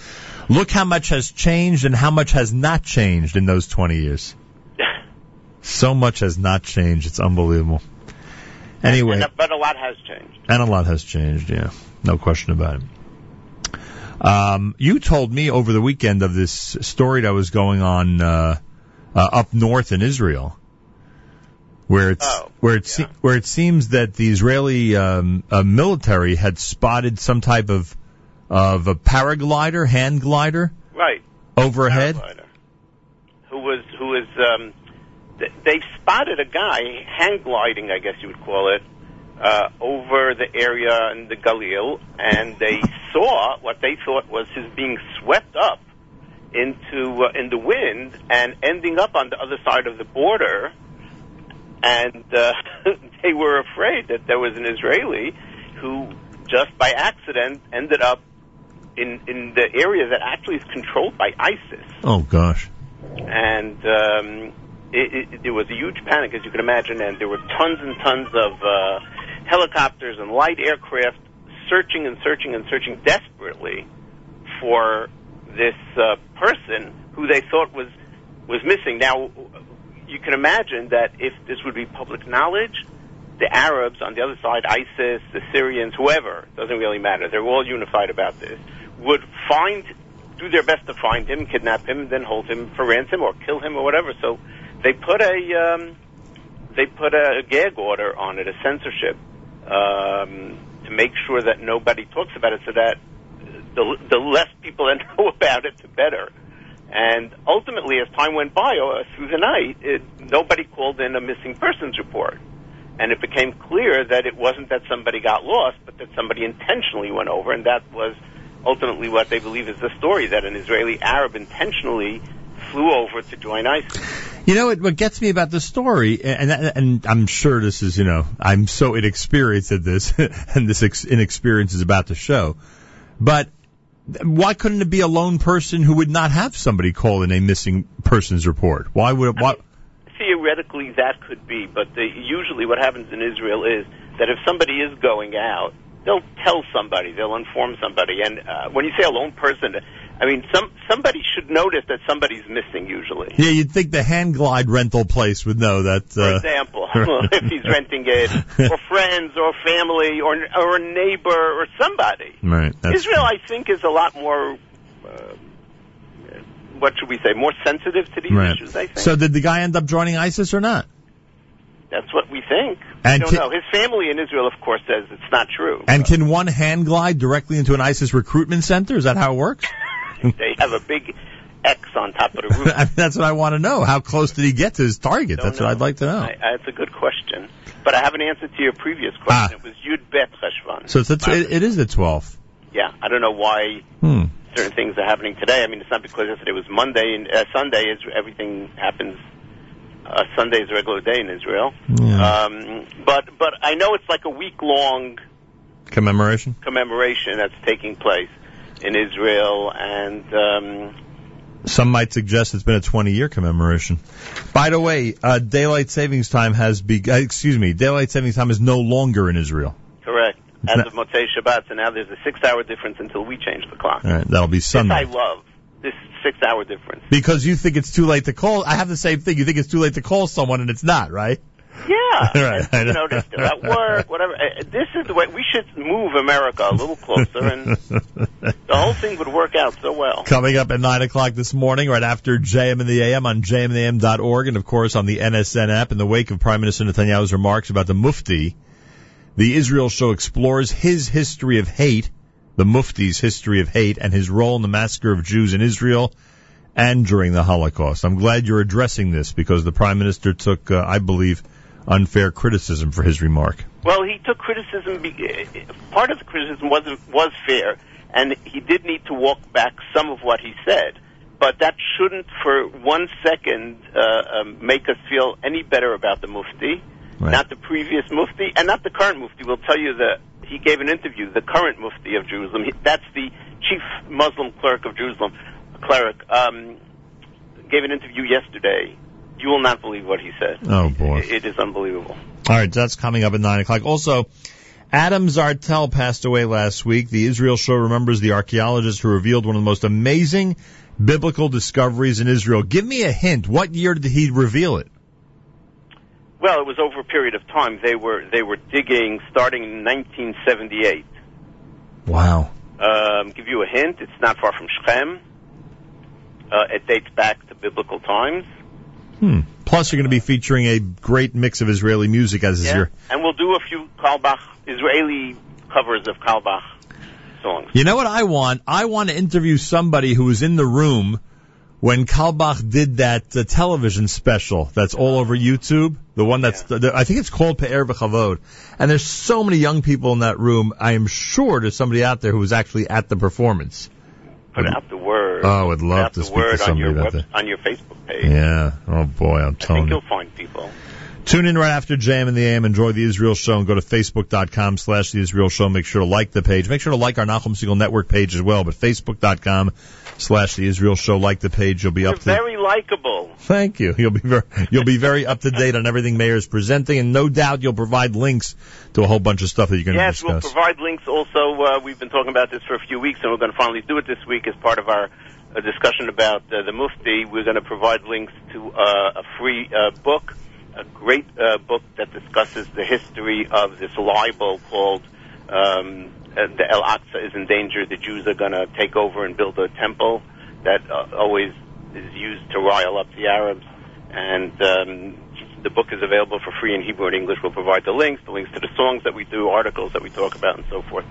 [SPEAKER 4] Look how much has changed and how much has not changed in those 20 years. so much has not changed. It's unbelievable. Anyway,
[SPEAKER 19] And, but a lot has changed.
[SPEAKER 4] and a lot has changed, yeah. No question about it. Um, you told me over the weekend of this story that was going on uh, uh, up north in Israel, where it's
[SPEAKER 19] Oh,
[SPEAKER 4] where it se- where it seems that the Israeli um, uh, military had spotted some type of of a paraglider, hand glider
[SPEAKER 19] Right.
[SPEAKER 4] overhead.
[SPEAKER 19] Paraglider. Who was who was um th- they spotted a guy hand gliding, I guess you would call it, uh, over the area in the Galil, and they saw what they thought was his being swept up into uh, in the wind and ending up on the other side of the border. And uh, they were afraid that there was an Israeli who, just by accident, ended up in in the area that actually is controlled by ISIS
[SPEAKER 4] Oh gosh.
[SPEAKER 19] and um, it, it, it was a huge panic, as you can imagine, and there were tons and tons of uh, helicopters and light aircraft searching and searching and searching desperately for this uh, person who they thought was was missing. Now, you can imagine that if this would be public knowledge, the Arabs on the other side, ISIS, the Syrians, whoever, doesn't really matter. They're all unified about this. Would find, do their best to find him, kidnap him, then hold him for ransom or kill him or whatever. So they put a um, they put a gag order on it, a censorship, um, to make sure that nobody talks about it, so that the the less people that know about it, the better. And ultimately, as time went by uh, through the night, it, nobody called in a missing persons report. And it became clear that it wasn't that somebody got lost, but that somebody intentionally went over, and that was ultimately what they believe is the story that an Israeli Arab intentionally flew over to join ISIS.
[SPEAKER 4] You know, what, gets me about the story, and, and I'm sure this is, you know, I'm so inexperienced at this, and this ex- inexperience is about to show. But why couldn't it be a lone person who would not have somebody call in a missing persons report? Why would it? Why?
[SPEAKER 19] Theoretically, that could be, but the, usually what happens in Israel is that if somebody is going out, they'll tell somebody, they'll inform somebody. And uh, when you say a lone person, I mean some somebody should notice that somebody's missing. Usually,
[SPEAKER 4] Yeah, you'd think the hand glide rental place would know that.
[SPEAKER 19] for
[SPEAKER 4] Uh,
[SPEAKER 19] example, if he's renting it, or friends, or family, or or a neighbor, or somebody.
[SPEAKER 4] right.
[SPEAKER 19] Israel, I think, is a lot more. Uh, what should we say? More sensitive to these
[SPEAKER 4] right.
[SPEAKER 19] issues. I think.
[SPEAKER 4] So did the guy end up joining ISIS or not?
[SPEAKER 19] That's what we think.
[SPEAKER 4] And
[SPEAKER 19] I don't
[SPEAKER 4] can-
[SPEAKER 19] know. His family in Israel, of course, says it's not true.
[SPEAKER 4] And can one hand glide directly into an ISIS recruitment center? Is that how it works?
[SPEAKER 19] they have a big X on top of the roof.
[SPEAKER 4] I mean, that's what I want to know. How close did he get to his target? That's what. I'd like to know.
[SPEAKER 19] I, I, it's a good question, but I have an answer to your previous
[SPEAKER 4] Ah.
[SPEAKER 19] question. It was Yud Bet Cheshvan.
[SPEAKER 4] So it's a, it, it is the 12th.
[SPEAKER 19] Yeah, I don't know why
[SPEAKER 4] Hmm.
[SPEAKER 19] certain things are happening today. I mean, it's not because yesterday was Monday and uh, Sunday is everything happens. Uh, Sunday is a regular day in Israel.
[SPEAKER 4] Yeah.
[SPEAKER 19] Um, but but I know it's like a week long
[SPEAKER 4] Commemoration?
[SPEAKER 19] commemoration that's taking place in Israel, and um,
[SPEAKER 4] Some might suggest it's been a 20 year commemoration. By the way, uh, daylight savings time has be, uh, excuse me, daylight savings time is no longer in Israel.
[SPEAKER 19] correct as of Motzei Shabbat. So now there's a six-hour difference until we change the clock.
[SPEAKER 4] All right, that'll be Sunday.
[SPEAKER 19] This I love this six-hour difference.
[SPEAKER 4] Because you think it's too late to call. I have the same thing. You think it's too late to call someone and it's not, right?
[SPEAKER 19] Yeah,
[SPEAKER 4] Right, I
[SPEAKER 19] you
[SPEAKER 4] know.
[SPEAKER 19] they're still at work, whatever. Uh, This is the way we should move America a little closer, and the whole thing would work out so well.
[SPEAKER 4] Coming up at 9 o'clock this morning, right after JM in the AM on jmintheam.org, and of course on the NSN app, in the wake of Prime Minister Netanyahu's remarks about the Mufti, the Israel show explores his history of hate, the Mufti's history of hate, and his role in the massacre of Jews in Israel and during the Holocaust. I'm glad you're addressing this because the Prime Minister took, uh, I believe, unfair criticism for his remark.
[SPEAKER 19] Well, he took criticism. be- uh, Part of the criticism was was fair, and he did need to walk back some of what he said. but that shouldn't for one second uh, um, make us feel any better about the Mufti, not the previous Mufti, and not the current Mufti. We'll tell you that he gave an interview, the current Mufti of Jerusalem. He, that's the chief Muslim clerk of Jerusalem, cleric. Um, gave an interview yesterday. You will not believe what he said.
[SPEAKER 4] Oh boy.
[SPEAKER 19] It- it is unbelievable.
[SPEAKER 4] All right, that's coming up at 9 o'clock. Also, Adam Zertal passed away last week. The Israel Show remembers the archaeologist who revealed one of the most amazing biblical discoveries in Israel. Give me a hint. What year did he reveal it?
[SPEAKER 19] Well, it was over a period of time. They were they were digging starting in 1978.
[SPEAKER 4] Wow.
[SPEAKER 19] Um, give you a hint. It's not far from Shechem. Uh, it dates back to biblical times.
[SPEAKER 4] Hmm. Plus, you're going to be featuring a great mix of Israeli music as is
[SPEAKER 19] Yeah.
[SPEAKER 4] your.
[SPEAKER 19] And we'll do a few Carlebach Israeli covers of Carlebach songs.
[SPEAKER 4] You know what I want? I want to interview somebody who was in the room when Carlebach did that uh, television special that's all over YouTube. The one that's, the, I think it's called Pe'er B'Chavod. And there's so many young people in that room. I am sure there's somebody out there who was actually at the performance.
[SPEAKER 19] Put out the word.
[SPEAKER 4] Oh, I would love to speak to
[SPEAKER 19] on
[SPEAKER 4] somebody
[SPEAKER 19] your
[SPEAKER 4] about
[SPEAKER 19] web,
[SPEAKER 4] that.
[SPEAKER 19] on your Facebook page.
[SPEAKER 4] Yeah. Oh boy, I'm telling you.
[SPEAKER 19] I think
[SPEAKER 4] you.
[SPEAKER 19] you'll find people.
[SPEAKER 4] Tune in right after Jam and the AM. Enjoy the Israel Show and go to facebook.com slash the Israel Show. Make sure to like the page. Make sure to like our Nachum Segal Network page as well. But facebook.com slash the Israel Show. Like the page. You'll be
[SPEAKER 19] You're
[SPEAKER 4] up to
[SPEAKER 19] very likable.
[SPEAKER 4] Thank you. You'll be very, you'll be very up to date on everything Meir is presenting, and no doubt you'll provide links to a whole bunch of stuff that you're going to
[SPEAKER 19] Yes, we'll provide links also. Uh, we've been talking about this for a few weeks, and we're going to finally do it this week as part of our uh, discussion about uh, the Mufti. We're going to provide links to uh, a free uh, book, a great uh, book that discusses the history of this libel called um, the El Aqsa is in danger. The Jews are going to take over and build a temple that uh, always is used to rile up the Arabs. And um, the book is available for free in Hebrew and English. We'll provide the links, the links to the songs that we do, articles that we talk about, and so forth.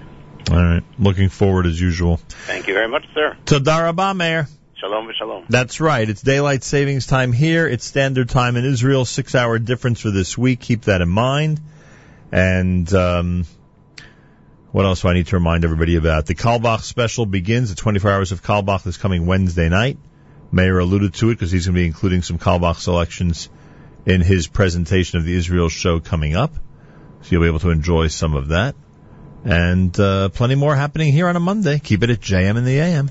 [SPEAKER 4] All right. Looking forward as usual.
[SPEAKER 19] Thank you very much, sir.
[SPEAKER 4] Tadarabah, Meir.
[SPEAKER 19] Shalom v'shalom.
[SPEAKER 4] That's right. It's daylight savings time here. It's standard time in Israel. Six hour difference for this week. Keep that in mind. And um, what else do I need to remind everybody about? The Carlebach special begins. The 24 hours of Carlebach this coming Wednesday night. Meir alluded to it because he's going to be including some Carlebach selections in his presentation of the Israel show coming up. So you'll be able to enjoy some of that. And uh, plenty more happening here on a Monday. Keep it at JM in the AM.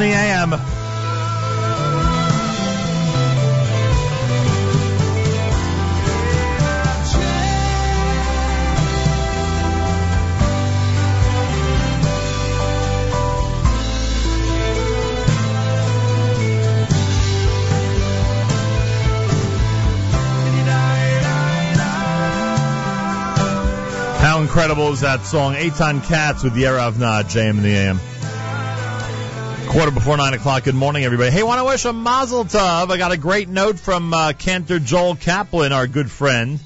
[SPEAKER 4] In the AM. How incredible is that song? Eitan Katz with Yerav Nad, JM in the AM. Quarter before nine o'clock. Good morning, everybody. Hey, want to wish a Mazel Tov. I got a great note from uh, Cantor Joel Kaplan, our good friend.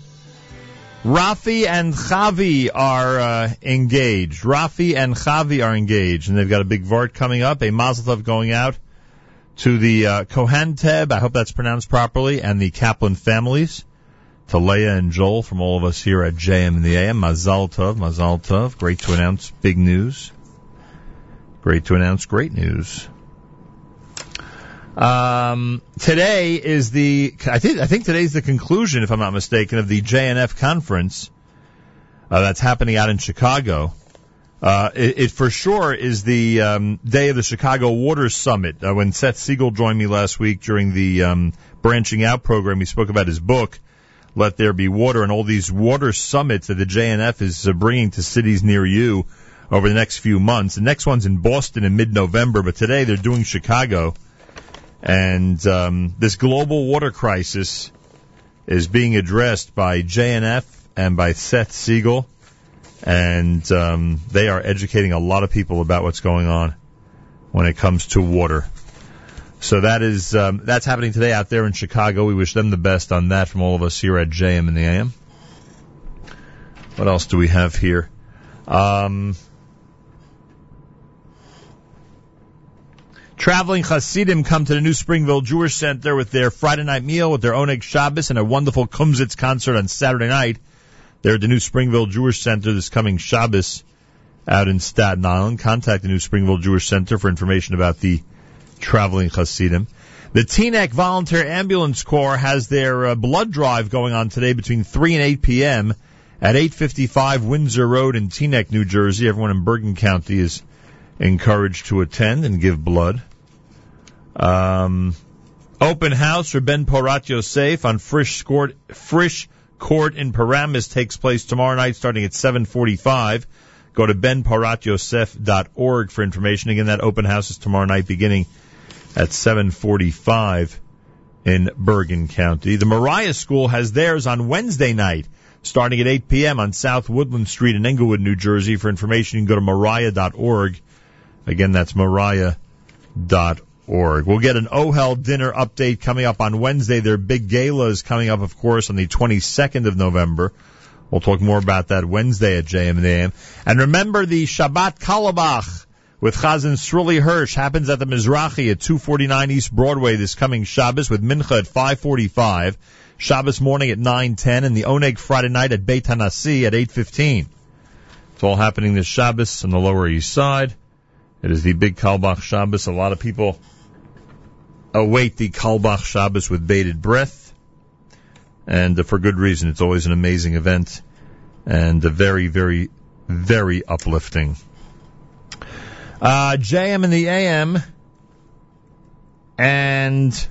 [SPEAKER 4] Rafi and Chavi are uh, engaged. Rafi and Chavi are engaged, and they've got a big vart coming up. A Mazel Tov going out to the uh, Kohen Teb. I hope that's pronounced properly, and the Kaplan families. To Leah and Joel from all of us here at JM in the AM. Mazal Tov, Mazal Tov. Great to announce big news. Great to announce great news. Um, today is the I think I think today's the conclusion, if I'm not mistaken, of the JNF conference uh, that's happening out in Chicago. Uh, it, it for sure is the um, day of the Chicago Water Summit. Uh, when Seth Siegel joined me last week during the um, branching out program, he spoke about his book, "Let There Be Water," and all these water summits that the JNF is uh, bringing to cities near you over the next few months. The next one's in Boston in mid-November, but today they're doing Chicago. And um, this global water crisis is being addressed by JNF and by Seth Siegel, and um, they are educating a lot of people about what's going on when it comes to water. So that is um, that's happening today out there in Chicago. We wish them the best on that from all of us here at JM and the AM. What else do we have here? Um, Traveling Hasidim come to the New Springville Jewish Center with their Friday night meal with their Oneg Shabbos and a wonderful Kumzits concert on Saturday night. They're at the New Springville Jewish Center this coming Shabbos out in Staten Island. Contact the New Springville Jewish Center for information about the Traveling Hasidim. The Teaneck Volunteer Ambulance Corps has their uh, blood drive going on today between 3 and 8 p.m. at 855 Windsor Road in Teaneck, New Jersey. Everyone in Bergen County is encouraged to attend and give blood. Um, open house for Ben Porat Yosef on Frisch Court, Frisch Court in Paramus takes place tomorrow night starting at 745. Go to benporatyosef.org for information. Again, that open house is tomorrow night beginning at 745 in Bergen County. The Moriah School has theirs on Wednesday night starting at 8 p.m. on South Woodland Street in Englewood, New Jersey. For information, you can go to mariah.org. Again, that's mariah.org. We'll get an oh OHEL dinner update coming up on Wednesday. Their big gala is coming up, of course, on the 22nd of November. We'll talk more about that Wednesday at JM and AM. And remember the Shabbat Carlebach with Chazan Sruli Hirsch happens at the Mizrahi at 249 East Broadway this coming Shabbos with Mincha at 545. Shabbos morning at 9:10 and the Oneg Friday night at Beit Hanasi at 8:15. It's all happening this Shabbos on the Lower East Side. It is the big Carlebach Shabbos. A lot of people await the Carlebach Shabbos with bated breath, and uh, for good reason. It's always an amazing event, and uh, very, very, very uplifting. Uh, JM in the AM, and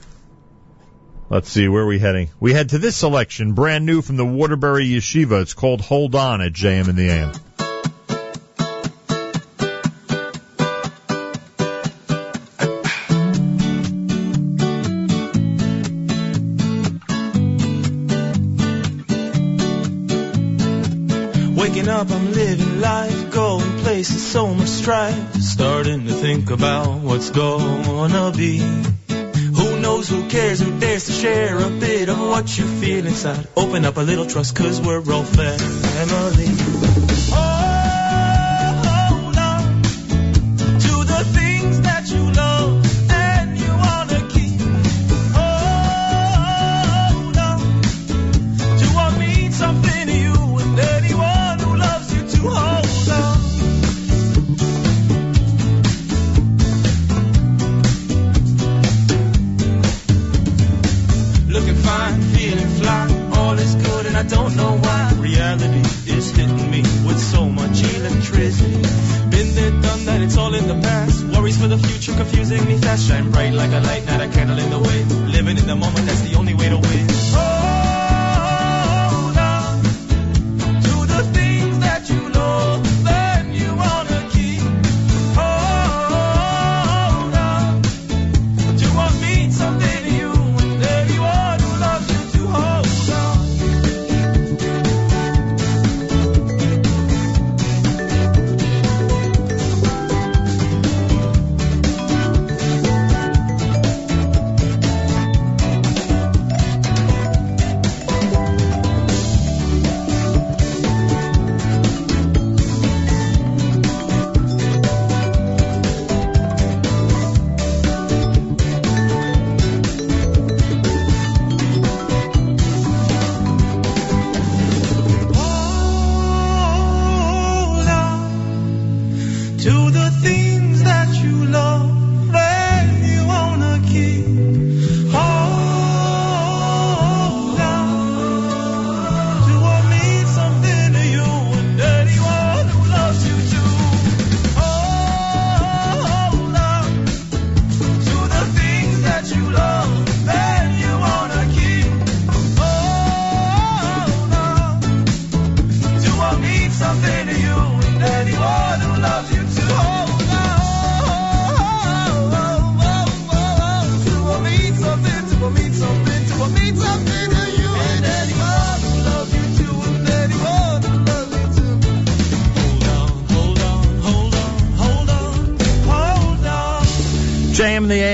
[SPEAKER 4] let's see, where are we heading? We head to this selection, brand new from the Waterbury Yeshiva. It's called Hold On at JM in the AM.
[SPEAKER 3] Places, so much strife. Starting to think about what's gonna be. Who knows, who cares, who dares to share a bit of what you feel inside. Open up a little trust, cause we're all family.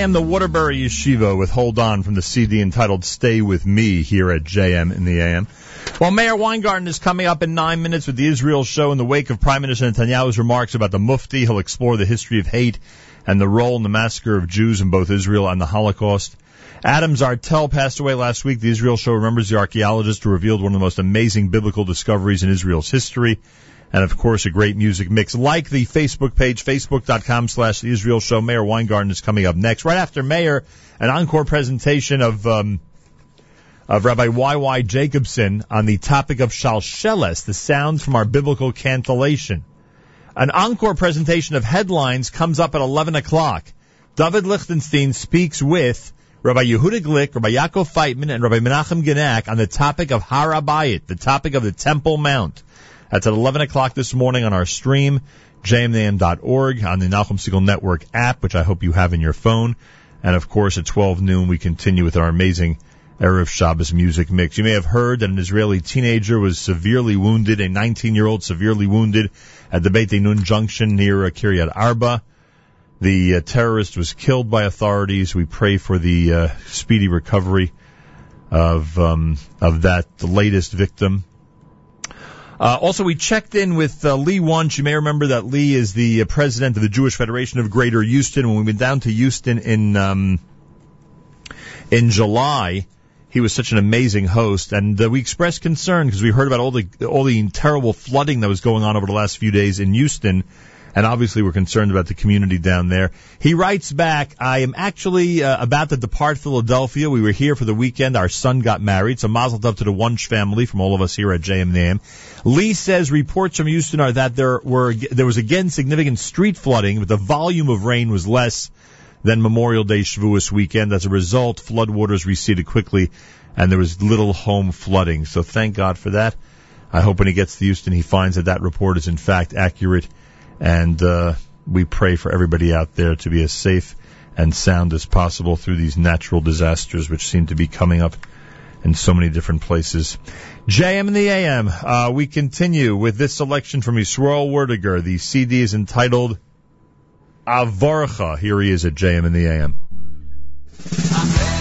[SPEAKER 4] AM, the Waterbury Yeshiva with Hold On from the CD entitled Stay With Me here at JM in the AM. Well, Meir Weingarten is coming up in nine minutes with the Israel show in the wake of Prime Minister Netanyahu's remarks about the Mufti. He'll explore the history of hate and the role in the massacre of Jews in both Israel and the Holocaust. Adam Zertal passed away last week. The Israel show remembers the archaeologist who revealed one of the most amazing biblical discoveries in Israel's history. And of course, a great music mix. Like the Facebook page, facebook.com slash the Israel show. Meir Weingarten is coming up next. Right after Meir, an encore presentation of, um, of Rabbi Y.Y. Jacobson on the topic of Shalsheles, the sounds from our biblical cantillation. An encore presentation of headlines comes up at 11 o'clock. David Lichtenstein speaks with Rabbi Yehuda Glick, Rabbi Yaakov Feitman, and Rabbi Menachem Genack on the topic of Harabayit, the topic of the Temple Mount. That's at 11 o'clock this morning on our stream, jmnam.org, on the Nachum Segal Network app, which I hope you have in your phone. And of course, at 12 noon, we continue with our amazing Erev Shabbos music mix. You may have heard that an Israeli teenager was severely wounded, a 19-year-old severely wounded at the Beit Nun junction near uh, Kiryat Arba. The uh, terrorist was killed by authorities. We pray for the uh, speedy recovery of um, of that latest victim. Uh, also, we checked in with uh, Lee Wunsch. You may remember that Lee is the uh, president of the Jewish Federation of Greater Houston. When we went down to Houston in um, in July, he was such an amazing host, and uh, we expressed concern because we heard about all the all the terrible flooding that was going on over the last few days in Houston, and obviously we're concerned about the community down there. He writes back, "I am actually uh, about to depart Philadelphia. We were here for the weekend. Our son got married, so mazel tov to the Wunsch family from all of us here at JMNAM." Lee says reports from Houston are that there were there was again significant street flooding, but the volume of rain was less than Memorial Day Shavuos weekend. As a result, floodwaters receded quickly, and there was little home flooding. So thank God for that. I hope when he gets to Houston, he finds that that report is in fact accurate, and uh, we pray for everybody out there to be as safe and sound as possible through these natural disasters which seem to be coming up in so many different places. JM and the AM. Uh, we continue with this selection from Yisrael Werdiger. The CD is entitled Avarcha. Here he is at JM and the AM.
[SPEAKER 1] Tume,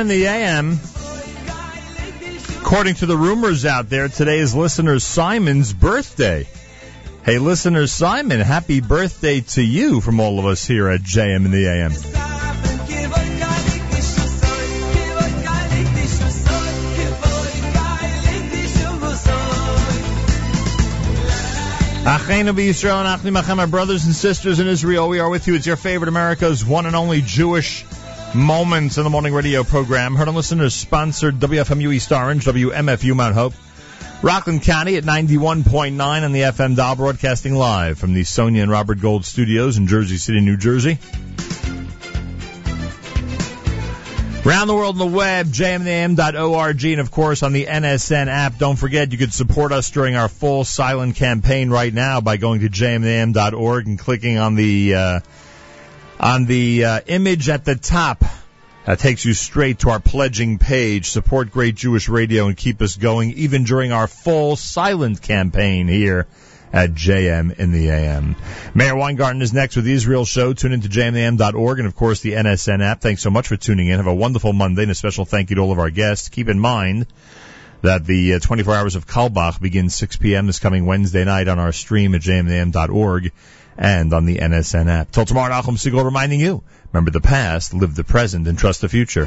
[SPEAKER 4] In the AM. According to the rumors out there, today is listener Simon's birthday. Hey, listener Simon, happy birthday to you from all of us here at JM in the AM. Achenu b'Yisrael and Achim my brothers and sisters in Israel, we are with you. It's your favorite America's one and only Jewish Moments in the Morning Radio program. Heard on listeners sponsored WFMU East Orange, WMFU Mount Hope, Rockland County at 91.9 on the FM dial, broadcasting live from the Sonia and Robert Gold studios in Jersey City, New Jersey. Around the world on the web, jmnam.org, and of course on the NSN app. Don't forget you could support us during our full silent campaign right now by going to jmnam.org and clicking on the uh, on the uh, image at the top. That takes you straight to our pledging page. Support Great Jewish Radio and keep us going even during our full silent campaign here at JM in the AM. Meir Weingarten is next with the Israel Show. Tune into jmam.org and of course the NSN app. Thanks so much for tuning in. Have a wonderful Monday and a special thank you to all of our guests. Keep in mind that the uh, 24 hours of Carlebach begins 6 p.m. this coming Wednesday night on our stream at jmam.org and on the NSN app. Till tomorrow, Nachum Segal reminding you, remember the past, live the present, and trust the future.